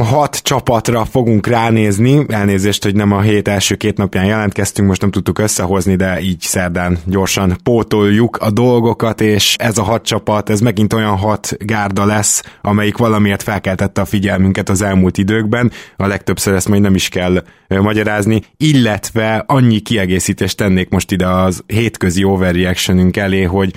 Hat csapatra fogunk ránézni, elnézést, hogy nem a hét első két napján jelentkeztünk, most nem tudtuk összehozni, de így szerdán gyorsan pótoljuk a dolgokat, és ez a hat csapat, ez megint olyan hat gárda lesz, amelyik valamiért felkeltette a figyelmünket az elmúlt időkben, a legtöbbször ezt majd nem is kell magyarázni, illetve annyi kiegészítést tennék most ide az hétközi overreactionünk elé, hogy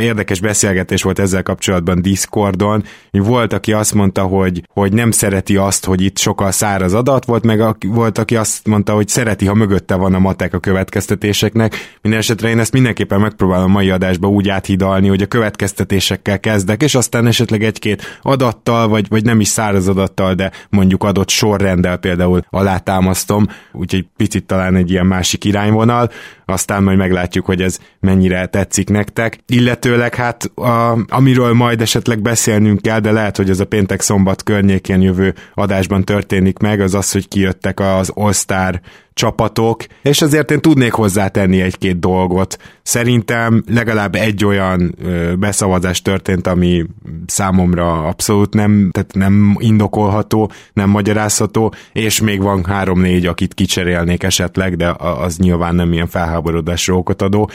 Érdekes beszélgetés volt ezzel kapcsolatban Discordon. Volt, aki azt mondta, hogy, hogy nem szereti azt, hogy itt sokkal száraz adat volt, meg a, volt, aki azt mondta, hogy szereti, ha mögötte van a matek a következtetéseknek. Minden esetre én ezt mindenképpen megpróbálom mai adásba úgy áthidalni, hogy a következtetésekkel kezdek, és aztán esetleg egy-két adattal, vagy, vagy nem is száraz adattal, de mondjuk adott sorrenddel például alátámasztom, úgyhogy picit talán egy ilyen másik irányvonal, aztán majd meglátjuk, hogy ez mennyire tetszik nektek. Illetőleg hát a, amiről majd esetleg beszélnünk kell, de lehet, hogy ez a péntek-szombat környékén jövő adásban történik meg, az az, hogy kijöttek az All-Star csapatok, és azért én tudnék hozzátenni egy-két dolgot. Szerintem legalább egy olyan ö, beszavazás történt, ami számomra abszolút nem, tehát nem indokolható, nem magyarázható, és még van három-négy, akit kicserélnék esetleg, de az nyilván nem ilyen felháborodásra okot adó.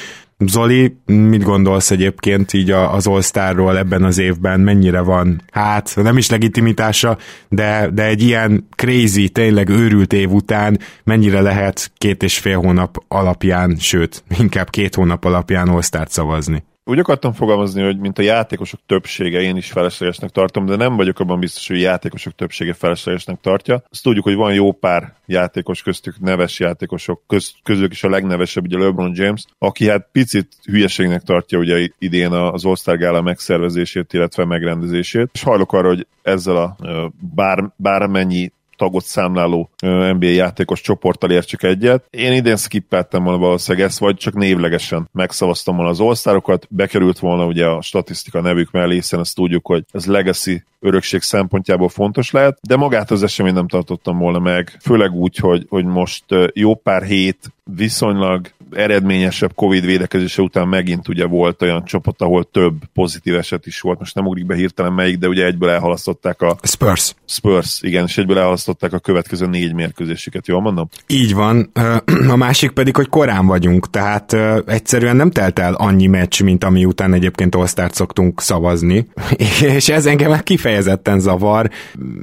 Zoli, mit gondolsz egyébként így az All-Starról ebben az évben, mennyire van, hát nem is legitimitása, de, de egy ilyen crazy, tényleg őrült év után mennyire lehet két és fél hónap alapján, sőt, inkább két hónap alapján All-Start szavazni? Úgy akartam fogalmazni, hogy mint a játékosok többsége, én is feleslegesnek tartom, de nem vagyok abban biztos, hogy a játékosok többsége feleslegesnek tartja. Azt tudjuk, hogy van jó pár játékos köztük, neves játékosok, köz, közülük is a legnevesebb, ugye LeBron James, aki hát picit hülyeségnek tartja ugye idén az All-Star Gála megszervezését, illetve megrendezését. És hajlok arra, hogy ezzel a bár, bármennyi tagot számláló NBA játékos csoporttal értsük egyet. Én idén skippeltem volna valószínűleg ezt, vagy csak névlegesen megszavaztam volna az osztárokat, bekerült volna ugye a statisztika nevük mellé, hiszen ezt tudjuk, hogy ez legacy örökség szempontjából fontos lehet, de magát az eseményt nem tartottam volna meg, főleg úgy, hogy, hogy most jó pár hét viszonylag eredményesebb Covid védekezése után megint ugye volt olyan csapat, ahol több pozitív eset is volt. Most nem ugrik be hirtelen melyik, de ugye egyből elhalasztották a Spurs. Spurs, igen, és egyből elhalasztották a következő négy mérkőzésüket, jól mondom? Így van. A másik pedig, hogy korán vagyunk, tehát egyszerűen nem telt el annyi meccs, mint ami után egyébként all szoktunk szavazni, és ez engem kifejezetten zavar.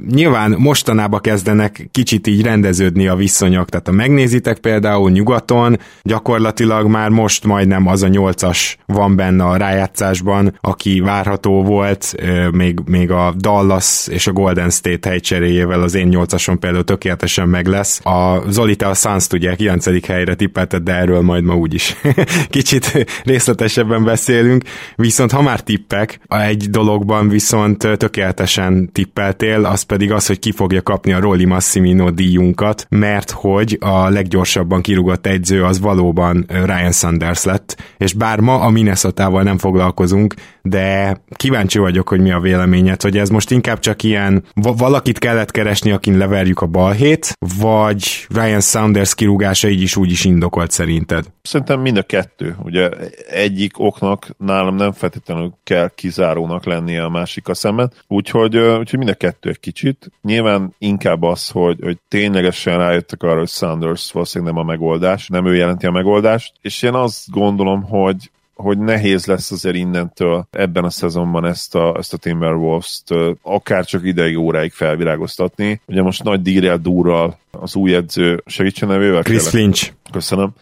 Nyilván mostanában kezdenek kicsit így rendeződni a viszonyok, tehát ha megnézitek például nyugaton, gyakorlatilag gyakorlatilag már most majdnem az a nyolcas van benne a rájátszásban, aki várható volt, még, még a Dallas és a Golden State helycseréjével az én nyolcason például tökéletesen meg lesz. A Zoli, te a Suns ugye 9. helyre tippelted, de erről majd ma úgyis kicsit részletesebben beszélünk. Viszont ha már tippek, egy dologban viszont tökéletesen tippeltél, az pedig az, hogy ki fogja kapni a Rolli Massimino díjunkat, mert hogy a leggyorsabban kirúgott egyző az valóban valóban Ryan Sanders lett, és bár ma a minnesota nem foglalkozunk, de kíváncsi vagyok, hogy mi a véleményed, hogy ez most inkább csak ilyen valakit kellett keresni, akin leverjük a balhét, vagy Ryan Sanders kirúgása így is úgy is indokolt szerinted? Szerintem mind a kettő. Ugye egyik oknak nálam nem feltétlenül kell kizárónak lennie a másik a szemben, úgyhogy, úgyhogy mind a kettő egy kicsit. Nyilván inkább az, hogy, hogy ténylegesen rájöttek arra, hogy Sanders valószínűleg nem a megoldás, nem ő jelenti a megoldást, megoldást, és én azt gondolom, hogy hogy nehéz lesz azért innentől ebben a szezonban ezt a, ezt a Timberwolves-t akár csak ideig óráig felvirágoztatni. Ugye most nagy dírel durral az új edző segítsen nevével? Chris Finch. Köszönöm.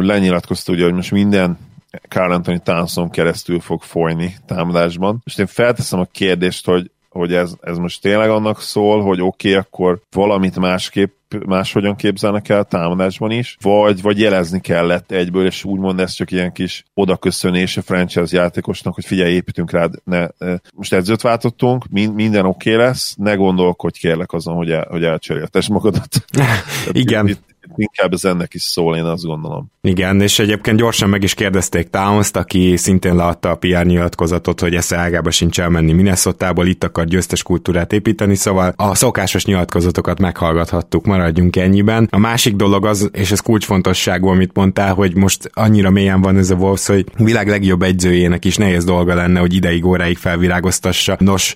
Lenyilatkozta ugye, hogy most minden Carl Anthony Townsend keresztül fog folyni támadásban. És én felteszem a kérdést, hogy hogy ez, ez most tényleg annak szól, hogy oké, okay, akkor valamit másképp máshogyan képzelnek el támadásban is, vagy, vagy jelezni kellett egyből, és úgymond ez csak ilyen kis odaköszönés a franchise játékosnak, hogy figyelj, építünk rád, ne, most edzőt váltottunk, minden oké okay lesz, ne gondolkodj kérlek azon, hogy, el, hogy elcseréltes magadat. Igen. Itt, inkább ez ennek is szól, én azt gondolom. Igen, és egyébként gyorsan meg is kérdezték towns aki szintén leadta a PR nyilatkozatot, hogy esze ágába sincs elmenni Minnesotából, itt akar győztes kultúrát építeni, szóval a szokásos nyilatkozatokat meghallgathattuk, maradjunk ennyiben. A másik dolog az, és ez kulcsfontosságú, amit mondtál, hogy most annyira mélyen van ez a Wolves, hogy világ legjobb egyzőjének is nehéz dolga lenne, hogy ideig óráig felvirágoztassa. Nos,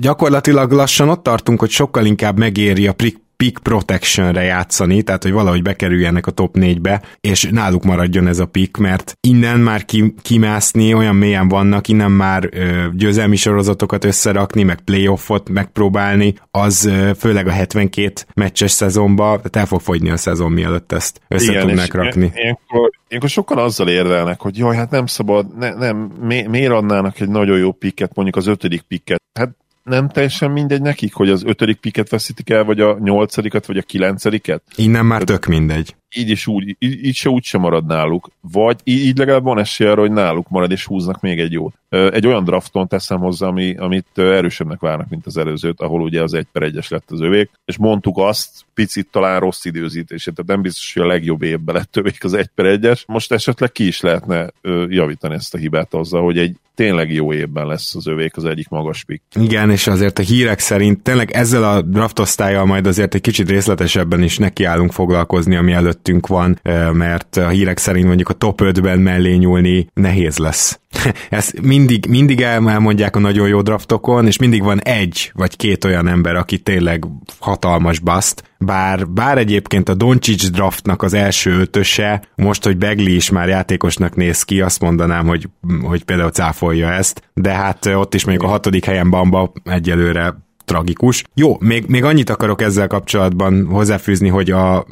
gyakorlatilag lassan ott tartunk, hogy sokkal inkább megéri a pick protectionre játszani, tehát hogy valahogy bekerüljenek a top 4-be, és náluk maradjon ez a pick, mert innen már ki, kimászni, olyan mélyen vannak, innen már ö, győzelmi sorozatokat összerakni, meg playoffot megpróbálni, az ö, főleg a 72 meccses szezonban, tehát el fog fogyni a szezon mielőtt ezt össze Igen, tudnak rakni. Ilyenkor, ilyenkor sokan azzal érvelnek, hogy jaj, hát nem szabad, ne, nem, mi, miért adnának egy nagyon jó picket, mondjuk az ötödik picket? Hát nem teljesen mindegy nekik, hogy az ötödik piket veszítik el, vagy a nyolcadikat, vagy a kilencediket? Innen már tök mindegy. Így is úgy, így, így se úgy sem marad náluk. Vagy így legalább van esély arra, hogy náluk marad, és húznak még egy jót. Egy olyan drafton teszem hozzá, ami, amit erősebbnek várnak, mint az előzőt, ahol ugye az egy per egyes lett az övék, és mondtuk azt, picit talán rossz időzítés, tehát nem biztos, hogy a legjobb évben lett övék az egy per egyes. Most esetleg ki is lehetne javítani ezt a hibát azzal, hogy egy tényleg jó évben lesz az övék az egyik magas pick. Igen, és azért a hírek szerint tényleg ezzel a draftosztályjal majd azért egy kicsit részletesebben is nekiállunk foglalkozni, ami előttünk van, mert a hírek szerint mondjuk a top 5-ben mellé nyúlni nehéz lesz. Ezt mindig, mindig elmondják a nagyon jó draftokon, és mindig van egy vagy két olyan ember, aki tényleg hatalmas bust, bár, bár egyébként a Doncic draftnak az első ötöse, most, hogy Begli is már játékosnak néz ki, azt mondanám, hogy, hogy például cáfolja ezt, de hát ott is mondjuk a hatodik helyen Bamba egyelőre tragikus. Jó, még, még annyit akarok ezzel kapcsolatban hozzáfűzni, hogy a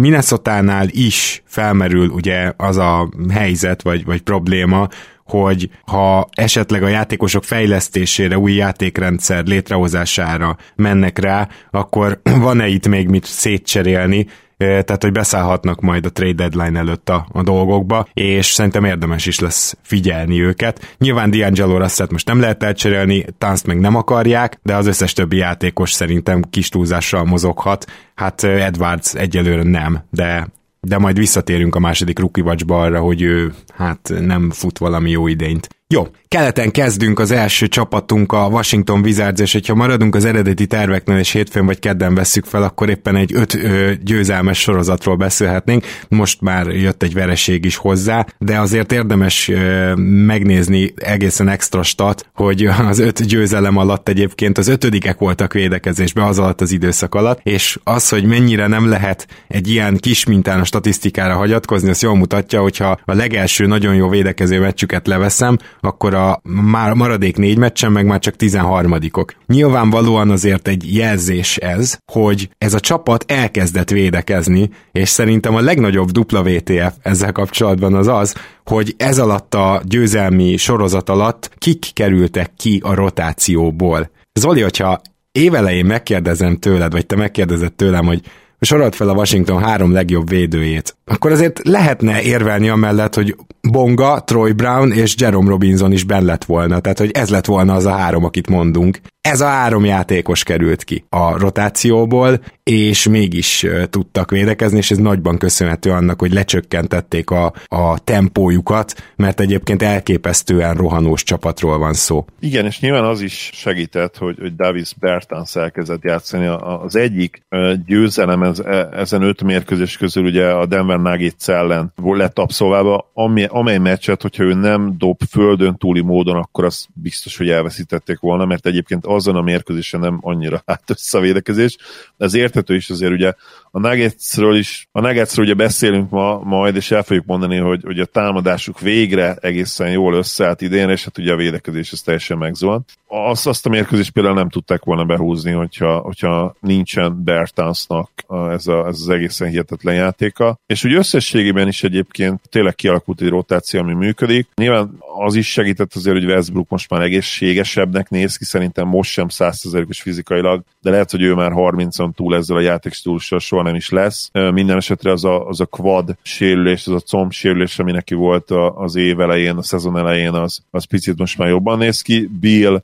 minnesota is felmerül ugye az a helyzet vagy, vagy probléma, hogy ha esetleg a játékosok fejlesztésére, új játékrendszer létrehozására mennek rá, akkor van-e itt még mit szétcserélni, tehát hogy beszállhatnak majd a trade deadline előtt a, a dolgokba, és szerintem érdemes is lesz figyelni őket. Nyilván D'Angelo Russell most nem lehet elcserélni, Tanzt meg nem akarják, de az összes többi játékos szerintem kis túlzással mozoghat. Hát Edwards egyelőre nem, de de majd visszatérünk a második rookie arra, hogy ő hát nem fut valami jó idényt. Jó, keleten kezdünk az első csapatunk a Washington Wizards, és hogyha maradunk az eredeti terveknél, és hétfőn vagy kedden vesszük fel, akkor éppen egy öt ö, győzelmes sorozatról beszélhetnénk. Most már jött egy vereség is hozzá, de azért érdemes ö, megnézni egészen extra stat, hogy az öt győzelem alatt egyébként az ötödikek voltak védekezésbe az alatt az időszak alatt, és az, hogy mennyire nem lehet egy ilyen kis mintán a statisztikára hagyatkozni, az jól mutatja, hogyha a legelső nagyon jó védekező meccsüket leveszem, akkor a már maradék négy meccsen meg már csak 13-ok. Nyilvánvalóan azért egy jelzés ez, hogy ez a csapat elkezdett védekezni, és szerintem a legnagyobb dupla VTF ezzel kapcsolatban az az, hogy ez alatt a győzelmi sorozat alatt kik kerültek ki a rotációból. Zoli, hogyha évelején megkérdezem tőled, vagy te megkérdezed tőlem, hogy sorolt fel a Washington három legjobb védőjét, akkor azért lehetne érvelni amellett, hogy Bonga, Troy Brown és Jerome Robinson is benn lett volna, tehát hogy ez lett volna az a három, akit mondunk. Ez a három játékos került ki a rotációból, és mégis tudtak védekezni, és ez nagyban köszönhető annak, hogy lecsökkentették a, a tempójukat, mert egyébként elképesztően rohanós csapatról van szó. Igen, és nyilván az is segített, hogy, hogy Davis Bertans elkezdett játszani. Az egyik győzelem ez, e, ezen öt mérkőzés közül ugye a Denver Nuggets ellen lett abszolválva, ami, amely meccset, hogyha ő nem dob földön túli módon, akkor az biztos, hogy elveszítették volna, mert egyébként azon a mérkőzésen nem annyira hát össze a védekezés. Ez érthető is azért ugye a Nuggetsről is, a Nuggetsről ugye beszélünk ma majd, és el fogjuk mondani, hogy, hogy a támadásuk végre egészen jól összeállt idén, és hát ugye a védekezés ez teljesen megzuhant. Azt, azt a mérkőzést például nem tudták volna behúzni, hogyha, hogyha nincsen Bertansnak ez, a, ez az egészen hihetetlen játéka. És úgy összességében is egyébként tényleg kialakult egy rotáció, ami működik. Nyilván az is segített azért, hogy Westbrook most már egészségesebbnek néz ki, szerintem most sem százszerzelékos fizikailag, de lehet, hogy ő már 30-on túl ezzel a játékstílussal soha nem is lesz. Minden esetre az a, az a quad sérülés, az a comb sérülés, ami neki volt az év elején, a szezon elején, az, az picit most már jobban néz ki. Bill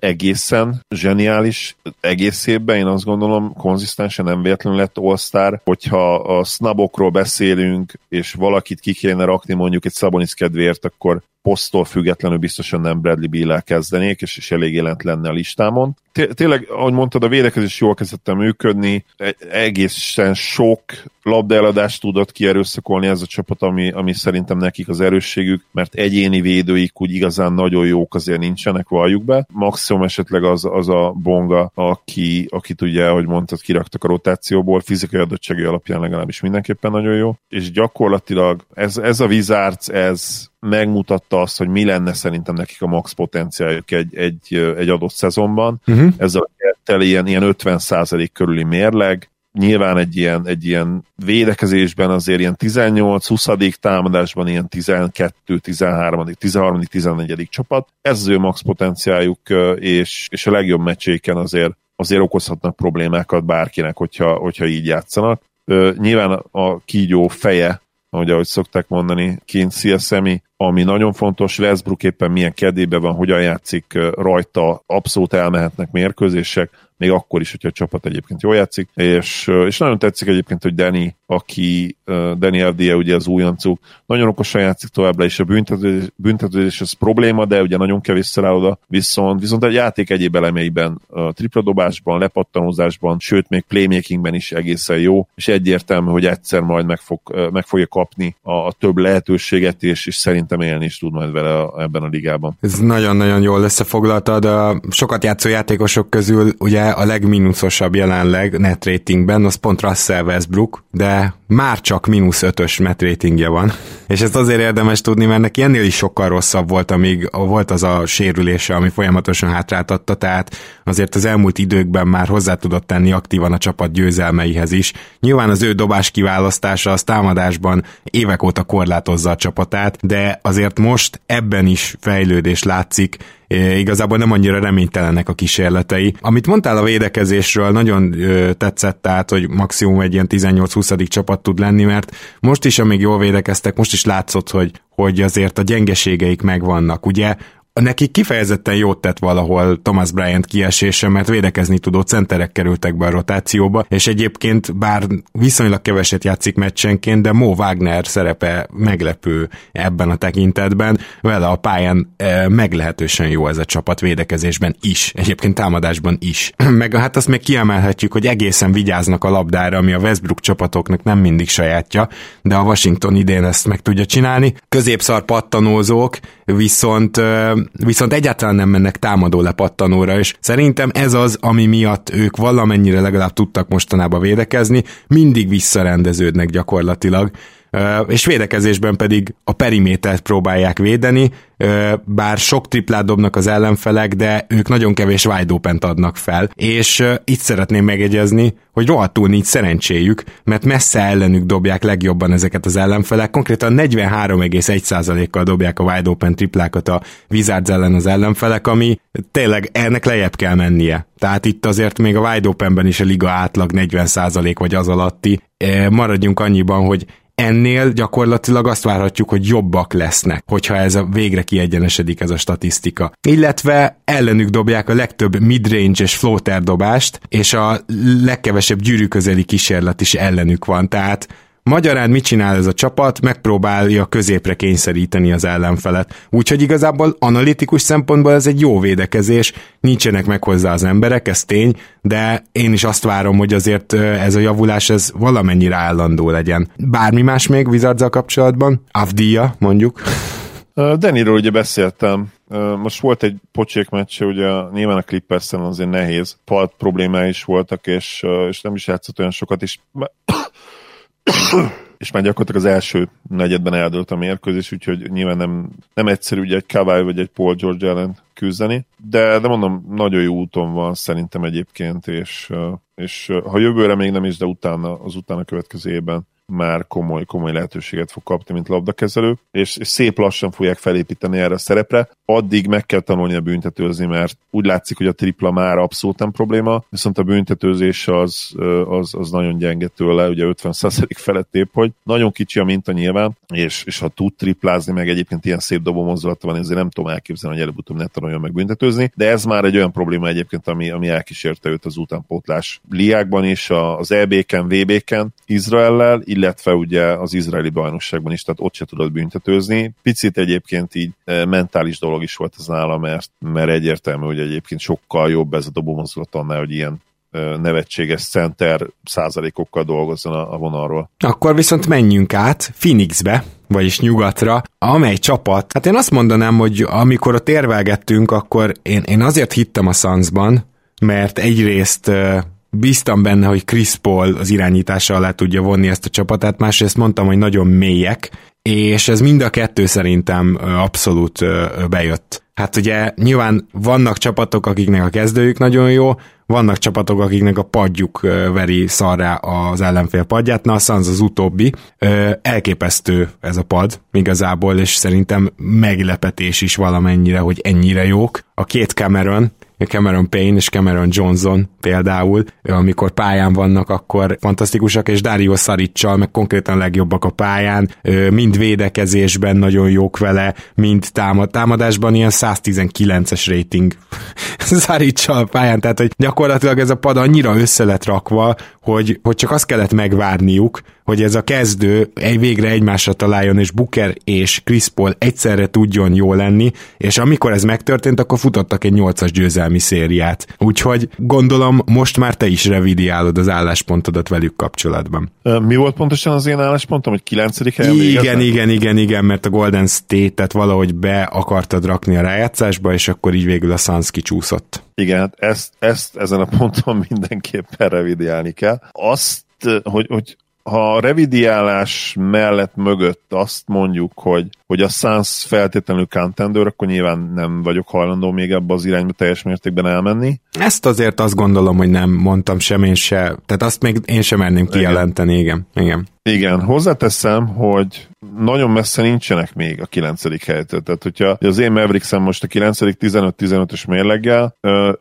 egészen zseniális egész évben, én azt gondolom konzisztensen nem véletlenül lett all hogyha a snabokról beszélünk, és valakit ki kéne rakni mondjuk egy Szabonis kedvéért, akkor posztól függetlenül biztosan nem Bradley bill kezdenék, és, és elég jelent lenne a listámon. Tényleg, ahogy mondtad, a védekezés jól kezdett működni, e-, egészen sok labdaeladást tudott kierőszakolni ez a csapat, ami, ami szerintem nekik az erősségük, mert egyéni védőik úgy igazán nagyon jók azért nincsenek, valljuk be. Maximum esetleg az, az a bonga, aki, akit ugye, ahogy mondtad, kiraktak a rotációból, fizikai adottsági alapján legalábbis mindenképpen nagyon jó, és gyakorlatilag ez, ez a Wizards, ez megmutatta azt, hogy mi lenne szerintem nekik a max potenciáljuk egy, egy, egy adott szezonban. Uh-huh. Ez a ilyen, ilyen 50 körüli mérleg, nyilván egy ilyen, egy ilyen védekezésben azért ilyen 18-20. támadásban ilyen 12, 13, 13, 14. csapat. Ez az ő max potenciáljuk, és, és a legjobb meccséken azért, azért okozhatnak problémákat bárkinek, hogyha, hogyha így játszanak. Nyilván a kígyó feje ahogy ahogy szokták mondani, Kinsey a szemi, ami nagyon fontos, Westbrook éppen milyen kedébe van, hogyan játszik rajta, abszolút elmehetnek mérkőzések, még akkor is, hogyha a csapat egyébként jól játszik, és, és nagyon tetszik egyébként, hogy Danny, aki Danny Avdia, ugye az újoncuk, nagyon okosan játszik továbbra, és a büntetőzés, büntetőzés az probléma, de ugye nagyon kevés szer oda, viszont, viszont a játék egyéb elemeiben, a tripladobásban, lepattanózásban, sőt még playmakingben is egészen jó, és egyértelmű, hogy egyszer majd meg, fog, meg fogja kapni a, a több lehetőséget, és, és szerintem élni is tud majd vele a, ebben a ligában. Ez nagyon-nagyon jól összefoglaltad. A sokat játszó játékosok közül ugye a legminuszosabb jelenleg net ratingben, az pont Russell Westbrook, de már csak mínusz ötös net ratingje van. És ezt azért érdemes tudni, mert neki ennél is sokkal rosszabb volt, amíg volt az a sérülése, ami folyamatosan hátráltatta, tehát azért az elmúlt időkben már hozzá tudott tenni aktívan a csapat győzelmeihez is. Nyilván az ő dobás kiválasztása az támadásban évek óta korlátozza a csapatát, de azért most ebben is fejlődés látszik, igazából nem annyira reménytelenek a kísérletei. Amit mondtál a védekezésről, nagyon tetszett, tehát, hogy maximum egy ilyen 18-20. csapat tud lenni, mert most is, amíg jól védekeztek, most is látszott, hogy, hogy azért a gyengeségeik megvannak. Ugye Neki kifejezetten jót tett valahol Thomas Bryant kiesése, mert védekezni tudó centerek kerültek be a rotációba, és egyébként bár viszonylag keveset játszik meccsenként, de Mo Wagner szerepe meglepő ebben a tekintetben. Vele a pályán e, meglehetősen jó ez a csapat védekezésben is, egyébként támadásban is. Meg hát azt még kiemelhetjük, hogy egészen vigyáznak a labdára, ami a Westbrook csapatoknak nem mindig sajátja, de a Washington idén ezt meg tudja csinálni. Középszar pattanózók, viszont viszont egyáltalán nem mennek támadó lepattanóra, és szerintem ez az, ami miatt ők valamennyire legalább tudtak mostanában védekezni, mindig visszarendeződnek gyakorlatilag, és védekezésben pedig a perimétert próbálják védeni, bár sok triplát dobnak az ellenfelek, de ők nagyon kevés wide open adnak fel, és itt szeretném megegyezni, hogy rohadtul nincs szerencséjük, mert messze ellenük dobják legjobban ezeket az ellenfelek, konkrétan 43,1%-kal dobják a wide open triplákat a Wizards ellen az ellenfelek, ami tényleg ennek lejjebb kell mennie. Tehát itt azért még a wide openben is a liga átlag 40% vagy az alatti. Maradjunk annyiban, hogy ennél gyakorlatilag azt várhatjuk, hogy jobbak lesznek, hogyha ez a végre kiegyenesedik ez a statisztika. Illetve ellenük dobják a legtöbb midrange és floater dobást, és a legkevesebb gyűrűközeli kísérlet is ellenük van, tehát Magyarán mit csinál ez a csapat? Megpróbálja középre kényszeríteni az ellenfelet. Úgyhogy igazából analitikus szempontból ez egy jó védekezés, nincsenek meg hozzá az emberek, ez tény, de én is azt várom, hogy azért ez a javulás ez valamennyire állandó legyen. Bármi más még Wizards kapcsolatban? Avdia, mondjuk. Deniről ugye beszéltem, most volt egy pocsék meccse, ugye nyilván a clippers azért nehéz, palt problémái is voltak, és, és nem is játszott olyan sokat, és és már gyakorlatilag az első negyedben eldőlt a mérkőzés, úgyhogy nyilván nem, nem egyszerű ugye egy Kawai vagy egy Paul George ellen küzdeni, de, de mondom, nagyon jó úton van szerintem egyébként, és, és ha jövőre még nem is, de utána, az utána következő évben már komoly, komoly lehetőséget fog kapni, mint labdakezelő, és, és szép lassan fogják felépíteni erre a szerepre. Addig meg kell tanulni a büntetőzni, mert úgy látszik, hogy a tripla már abszolút nem probléma, viszont a büntetőzés az, az, az nagyon gyenge tőle, ugye 50% felett épp, hogy nagyon kicsi a minta nyilván, és, és ha tud triplázni, meg egyébként ilyen szép dobó mozdulata van, ezért nem tudom elképzelni, hogy előbb-utóbb ne tanuljon meg büntetőzni, de ez már egy olyan probléma egyébként, ami, ami elkísérte őt az utánpótlás liákban is, az EB-ken, VB-ken, Izraellel, illetve ugye az izraeli bajnokságban is, tehát ott se tudod büntetőzni. Picit egyébként így e, mentális dolog is volt ez nála, mert, mert egyértelmű, hogy egyébként sokkal jobb ez a dobómozdulat annál, hogy ilyen e, nevetséges center százalékokkal dolgozzon a, a vonalról. Akkor viszont menjünk át Phoenixbe, vagyis nyugatra, amely csapat, hát én azt mondanám, hogy amikor ott érvelgettünk, akkor én, én azért hittem a Sunsban, mert egyrészt bíztam benne, hogy Chris Paul az irányítása alá tudja vonni ezt a csapatát, másrészt mondtam, hogy nagyon mélyek, és ez mind a kettő szerintem abszolút bejött. Hát ugye nyilván vannak csapatok, akiknek a kezdőjük nagyon jó, vannak csapatok, akiknek a padjuk veri szarrá az ellenfél padját, na a Suns az utóbbi. Elképesztő ez a pad igazából, és szerintem meglepetés is valamennyire, hogy ennyire jók. A két Cameron, Cameron Payne és Cameron Johnson például, amikor pályán vannak, akkor fantasztikusak, és Dario Saricsal meg konkrétan legjobbak a pályán, mind védekezésben nagyon jók vele, mind támad, támadásban ilyen 119-es rating Saricsal pályán, tehát hogy gyakorlatilag ez a pad annyira össze lett rakva, hogy, hogy csak azt kellett megvárniuk, hogy ez a kezdő egy végre egymásra találjon, és Booker és Chris Paul egyszerre tudjon jó lenni, és amikor ez megtörtént, akkor futottak egy 8-as győzelmi szériát. Úgyhogy gondolom most már te is revidiálod az álláspontodat velük kapcsolatban. Mi volt pontosan az én álláspontom, hogy 9. helyen Igen, igen, igen, igen, igen, mert a Golden State-et valahogy be akartad rakni a rájátszásba, és akkor így végül a Suns kicsúszott. Igen, hát ezt, ezt ezen a ponton mindenképpen revidiálni kell. Azt, hogy, hogy ha a revidiálás mellett mögött azt mondjuk, hogy, hogy a Suns feltétlenül contender, akkor nyilván nem vagyok hajlandó még ebbe az irányba teljes mértékben elmenni. Ezt azért azt gondolom, hogy nem mondtam sem én se, tehát azt még én sem merném kijelenteni, igen. igen. Igen, hozzáteszem, hogy nagyon messze nincsenek még a 9. helytől. Tehát, hogyha az én Mavericksem most a 9. 15-15-ös mérleggel,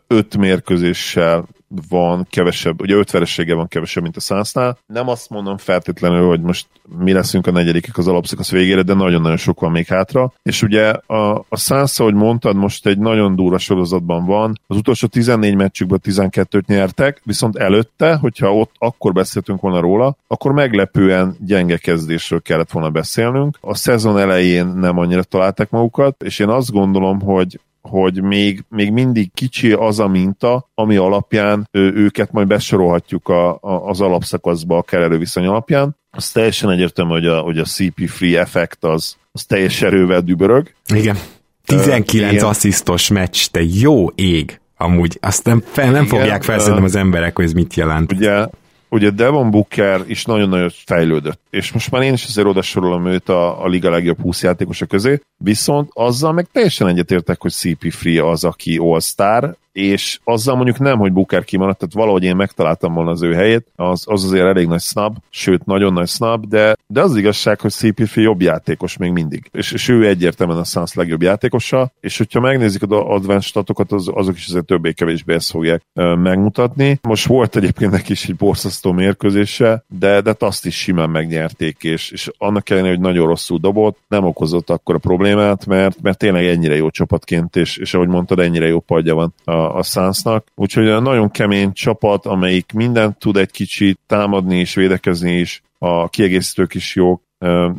5 mérkőzéssel van kevesebb, ugye öt veressége van kevesebb, mint a Sunsnál. Nem azt mondom feltétlenül, hogy most mi leszünk a negyedikek az alapszakasz végére, de nagyon-nagyon sok van még hátra. És ugye a, a Suns, ahogy mondtad, most egy nagyon durva sorozatban van. Az utolsó 14 meccsükből 12-t nyertek, viszont előtte, hogyha ott akkor beszéltünk volna róla, akkor meglepően gyenge kezdésről kellett volna beszélnünk. A szezon elején nem annyira találták magukat, és én azt gondolom, hogy hogy még, még mindig kicsi az a minta, ami alapján őket majd besorolhatjuk a, a, az alapszakaszba a kerelő viszony alapján. Az teljesen egyértelmű, hogy a, hogy a CP3 effekt az, az teljes erővel dübörög. Igen. 19 uh, asszisztos meccs, te jó ég! Amúgy azt nem, fel, nem Igen, fogják felszedni az emberek, hogy ez mit jelent. Ugye ugye Devon Booker is nagyon-nagyon fejlődött, és most már én is azért oda sorolom őt a, a liga legjobb 20 játékosa közé, viszont azzal meg teljesen egyetértek, hogy CP3 az, aki all-star, és azzal mondjuk nem, hogy Booker kimaradt, tehát valahogy én megtaláltam volna az ő helyét, az, az azért elég nagy snub, sőt, nagyon nagy snub, de, de az, az igazság, hogy CP3 jobb játékos még mindig, és, és ő egyértelműen a Suns legjobb játékosa, és hogyha megnézik az advanced statokat, az, azok is azért többé-kevésbé ezt fogják uh, megmutatni. Most volt egyébként neki is egy borzasztó mérkőzése, de, de azt is simán megnyerték, és, és annak ellenére, hogy nagyon rosszul dobott, nem okozott akkor a problémát, mert, mert tényleg ennyire jó csapatként, és, és ahogy mondtad, ennyire jó padja van a, a Sunsnak. Úgyhogy nagyon kemény csapat, amelyik mindent tud egy kicsit támadni és védekezni is, a kiegészítők is jók,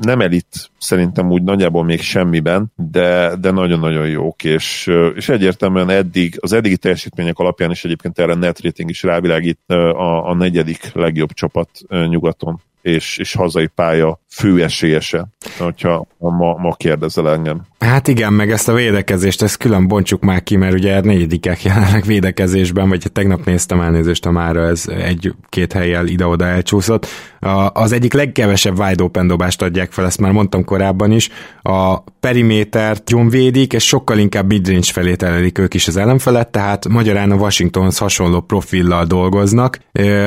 nem elit szerintem úgy nagyjából még semmiben, de, de nagyon-nagyon jók, és, és egyértelműen eddig, az eddigi teljesítmények alapján is egyébként erre net rating is rávilágít a, a negyedik legjobb csapat nyugaton és, és hazai pálya fő esélyese, hogyha ma, ma kérdezel engem. Hát igen, meg ezt a védekezést, ezt külön bontsuk már ki, mert ugye negyedikek jelenleg védekezésben, vagy tegnap néztem elnézést, a mára ez egy-két helyjel ide-oda elcsúszott. Az egyik legkevesebb wide open dobást adják fel, ezt már mondtam korábban is. A perimétert jól védik, és sokkal inkább midrange felé terelik ők is az ellenfelet, tehát magyarán a Washingtonhoz hasonló profillal dolgoznak.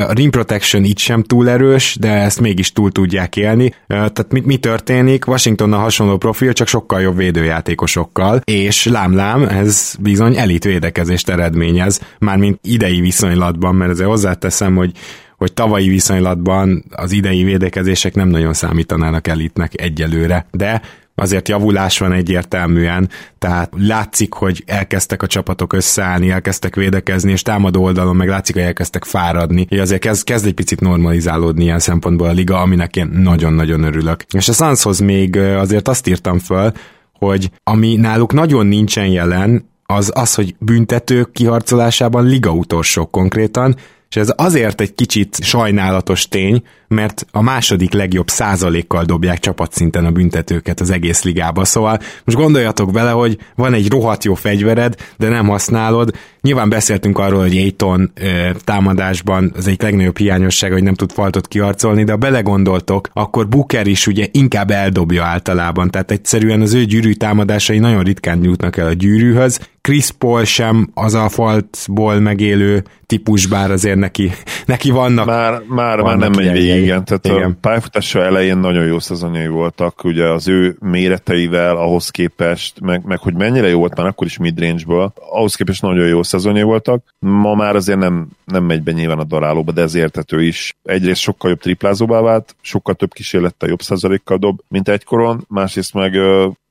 A rim protection itt sem túl erős, de ezt még mégis túl tudják élni. Tehát mi, mi történik? Washingtonnal hasonló profil, csak sokkal jobb védőjátékosokkal, és lámlám, ez bizony elit védekezést eredményez, mármint idei viszonylatban, mert ezzel hozzáteszem, hogy hogy tavalyi viszonylatban az idei védekezések nem nagyon számítanának elitnek egyelőre, de azért javulás van egyértelműen, tehát látszik, hogy elkezdtek a csapatok összeállni, elkezdtek védekezni, és támadó oldalon meg látszik, hogy elkezdtek fáradni, és azért kezd, kezd egy picit normalizálódni ilyen szempontból a liga, aminek én nagyon-nagyon örülök. És a Sunshoz még azért azt írtam föl, hogy ami náluk nagyon nincsen jelen, az az, hogy büntetők kiharcolásában liga utolsók konkrétan, és ez azért egy kicsit sajnálatos tény, mert a második legjobb százalékkal dobják csapatszinten a büntetőket az egész ligába. Szóval most gondoljatok bele, hogy van egy rohadt jó fegyvered, de nem használod. Nyilván beszéltünk arról, hogy Aiton ö, támadásban az egy legnagyobb hiányosság, hogy nem tud faltot kiarcolni, de ha belegondoltok, akkor Booker is ugye inkább eldobja általában, tehát egyszerűen az ő gyűrű támadásai nagyon ritkán jutnak el a gyűrűhöz. Chris Paul sem az a faltból megélő típus, bár azért neki, neki vannak. Már, már, vannak már nem megy végig, igen. Tehát igen. a pályafutása elején nagyon jó szezonjai voltak, ugye az ő méreteivel ahhoz képest, meg, meg hogy mennyire jó volt már akkor is midrange-ből, ahhoz képest nagyon jó szezonjai voltak. Ma már azért nem, nem megy be nyilván a darálóba, de ez értető is. Egyrészt sokkal jobb triplázóvá vált, sokkal több kísérlettel jobb százalékkal dob, mint egykoron, másrészt meg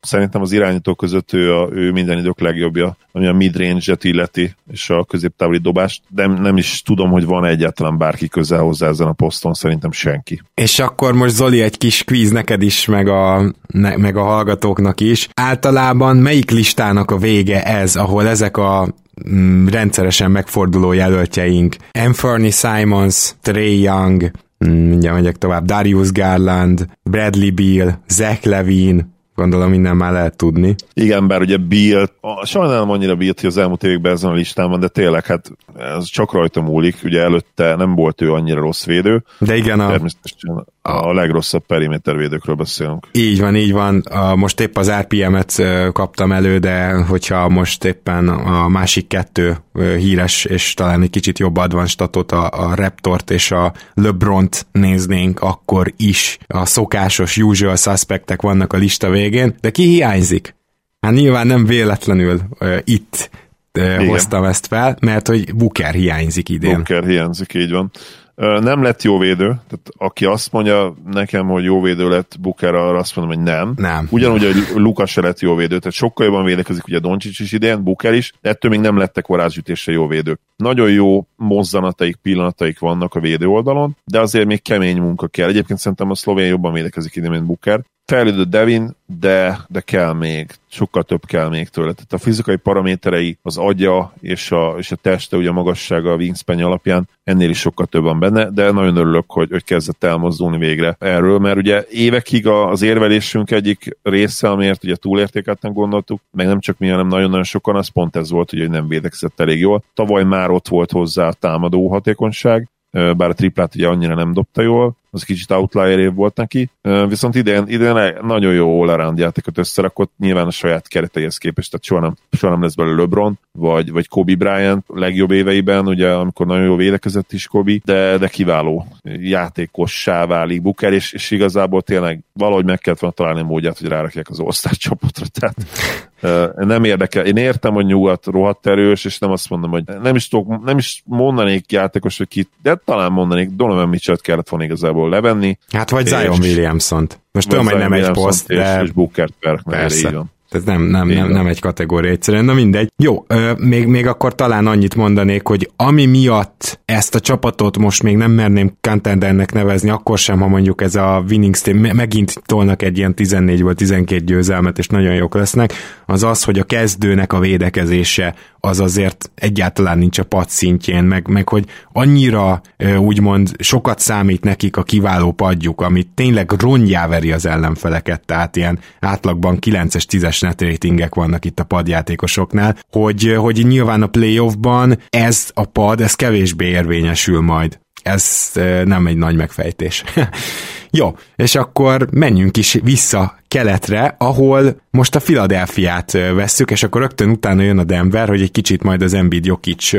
szerintem az irányító között ő, a, ő minden idők legjobbja, ami a midrange-et illeti, és a középtávoli dobást, de nem is tudom, hogy van egyáltalán bárki közel hozzá ezen a poszton, szerintem senki. És akkor most Zoli egy kis kvíz neked is, meg a, ne, meg a hallgatóknak is. Általában melyik listának a vége ez, ahol ezek a mm, rendszeresen megforduló jelöltjeink, Anthony Simons, Trey Young, mm, mindjárt megyek tovább, Darius Garland, Bradley Beal, Zach Levine, Gondolom minden már lehet tudni. Igen, bár ugye Bill, sajnálom annyira Bill, hogy az elmúlt években ezen a listán van, de tényleg hát ez csak rajta múlik, ugye előtte nem volt ő annyira rossz védő. De igen, a... A legrosszabb perimétervédőkről beszélünk. Így van, így van. Most épp az RPM-et kaptam elő, de hogyha most éppen a másik kettő híres, és talán egy kicsit jobb advanced statot, a, a Raptort és a LeBront néznénk, akkor is a szokásos usual suspectek vannak a lista végén, de ki hiányzik? Hát nyilván nem véletlenül uh, itt uh, hoztam ezt fel, mert hogy Booker hiányzik idén. Booker hiányzik, így van. Nem lett jó védő, tehát aki azt mondja nekem, hogy jó védő lett Booker, arra azt mondom, hogy nem. Nem. Ugyanúgy, hogy Lukas se lett jó védő, tehát sokkal jobban védekezik ugye Doncsics is idén, Booker is, de ettől még nem lettek varázsütésre jó védők. Nagyon jó mozzanataik, pillanataik vannak a védő oldalon, de azért még kemény munka kell. Egyébként szerintem a szlovén jobban védekezik idén, mint Booker. Fejlődött Devin, de, de kell még, sokkal több kell még tőle. Tehát a fizikai paraméterei, az agya és a, és a teste, ugye a magassága a wingspan alapján ennél is sokkal több van benne, de nagyon örülök, hogy, hogy kezdett elmozdulni végre erről, mert ugye évekig az érvelésünk egyik része, amiért ugye túlértékelten gondoltuk, meg nem csak mi, hanem nagyon-nagyon sokan, az pont ez volt, hogy nem védekezett elég jól. Tavaly már ott volt hozzá a támadó hatékonyság, bár a triplát ugye annyira nem dobta jól, az kicsit outlier év volt neki, viszont idén, idén nagyon jó all-around játékot összerakott, nyilván a saját kereteihez képest, tehát soha nem, soha nem lesz belőle LeBron, vagy, vagy Kobe Bryant legjobb éveiben, ugye amikor nagyon jó védekezett is Kobe, de, de kiváló játékossá válik Booker, és, és igazából tényleg valahogy meg kellett volna találni módját, hogy rárakják az osztály csapatra, tehát nem érdekel. Én értem, hogy nyugat rohadt erős, és nem azt mondom, hogy nem is, tudok, nem is mondanék játékos, hogy ki, de talán mondanék, Donovan Mitchell kellett volna igazából levenni. Hát vagy Zion Williamson-t. Most tudom, hogy nem egy poszt, de... És Booker Persze. Így. Ez nem, nem, nem, nem egy kategória egyszerűen, na mindegy. Jó, ö, még, még akkor talán annyit mondanék, hogy ami miatt ezt a csapatot most még nem merném contendernek nevezni, akkor sem, ha mondjuk ez a winning team megint tolnak egy ilyen 14 vagy 12 győzelmet, és nagyon jók lesznek, az az, hogy a kezdőnek a védekezése az azért egyáltalán nincs a pad szintjén, meg, meg hogy annyira úgymond sokat számít nekik a kiváló padjuk, amit tényleg rongyá veri az ellenfeleket, tehát ilyen átlagban 9-es, 10-es net vannak itt a padjátékosoknál, hogy, hogy nyilván a playoffban ez a pad, ez kevésbé érvényesül majd. Ez nem egy nagy megfejtés. Jó, és akkor menjünk is vissza keletre, ahol most a Philadelphiát vesszük, és akkor rögtön utána jön a Denver, hogy egy kicsit majd az Embiid Jokic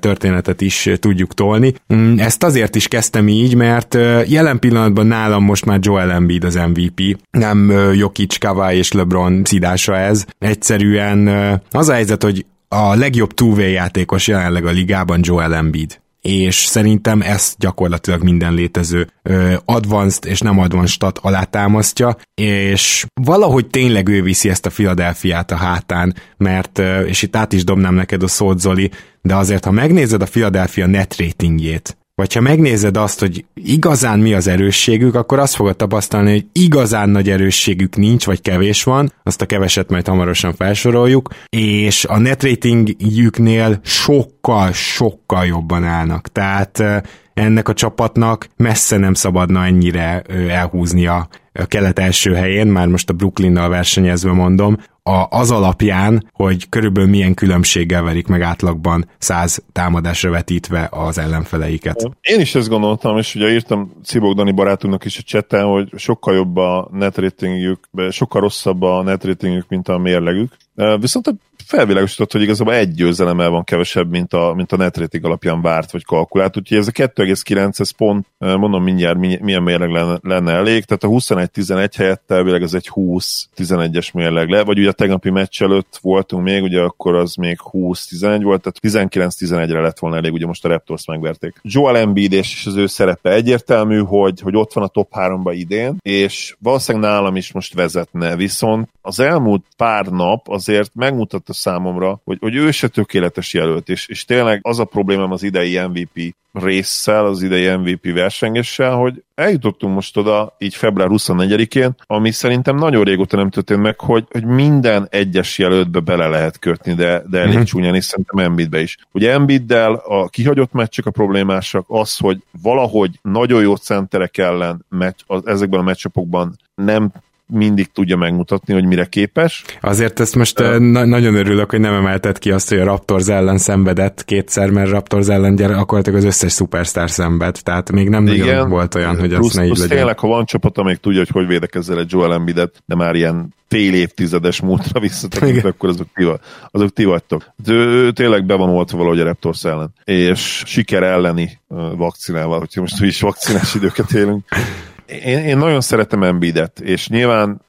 történetet is tudjuk tolni. Mm, ezt azért is kezdtem így, mert jelen pillanatban nálam most már Joel Embiid az MVP, nem Jokic, Kawhi és LeBron szidása ez. Egyszerűen az a helyzet, hogy a legjobb túvé játékos jelenleg a ligában Joel Embiid és szerintem ezt gyakorlatilag minden létező advanced és nem advanced stat alátámasztja, és valahogy tényleg ő viszi ezt a Philadelphiát a hátán, mert, és itt át is dobnám neked a szót, Zoli, de azért, ha megnézed a Philadelphia net ratingjét, vagy ha megnézed azt, hogy igazán mi az erősségük, akkor azt fogod tapasztalni, hogy igazán nagy erősségük nincs, vagy kevés van, azt a keveset majd hamarosan felsoroljuk, és a net ratingjüknél sokkal, sokkal jobban állnak. Tehát ennek a csapatnak messze nem szabadna ennyire elhúznia a kelet első helyén, már most a Brooklynnal versenyezve mondom, a, az alapján, hogy körülbelül milyen különbséggel verik meg átlagban száz támadásra vetítve az ellenfeleiket. Én is ezt gondoltam, és ugye írtam Cibok Dani barátunknak is a cseten, hogy sokkal jobb a netratingjük, sokkal rosszabb a netratingjük, mint a mérlegük. Viszont felvilágosított, hogy igazából egy győzelemmel van kevesebb, mint a, mint a netrating alapján várt vagy kalkulált, úgyhogy ez a 2,9 ez pont, mondom mindjárt milyen mérleg lenne, lenne elég, tehát a 21-11 helyett elvileg ez egy 20-11-es mérleg le, vagy ugye a tegnapi meccs előtt voltunk még, ugye akkor az még 20-11 volt, tehát 19-11-re lett volna elég, ugye most a Raptors megverték. Joel Embiid és az ő szerepe egyértelmű, hogy, hogy ott van a top 3-ba idén, és valószínűleg nálam is most vezetne, viszont az elmúlt pár nap azért megmutatta számomra, hogy, hogy ő se tökéletes jelölt, és, és tényleg az a problémám az idei MVP résszel, az idei MVP versengéssel, hogy eljutottunk most oda, így február 24-én, ami szerintem nagyon régóta nem történt meg, hogy, hogy minden egyes jelöltbe bele lehet kötni, de, de elég uh-huh. csúnyán, és szerintem Embiidbe is. Ugye Embiiddel a kihagyott meccsek a problémásak, az, hogy valahogy nagyon jó centerek ellen meccs, az, ezekben a meccsapokban nem mindig tudja megmutatni, hogy mire képes. Azért ezt most uh, na- nagyon örülök, hogy nem emelted ki azt, hogy a Raptors ellen szenvedett kétszer, mert Raptors ellen gyakorlatilag az összes szupersztár szenved, tehát még nem Igen, nagyon volt olyan, hogy plusz, az ne így legyen. tényleg, ha van csapat, amelyik tudja, hogy hogy védekezzel egy Joel Embiidet, de már ilyen fél évtizedes múltra visszatekintve, akkor azok ti, azok ti vagytok. Ő, ő tényleg be van oltva valahogy a Raptors ellen. És siker elleni vakcinával, hogyha most is vakcinás időket élünk én, én nagyon szeretem Embiidet, és nyilván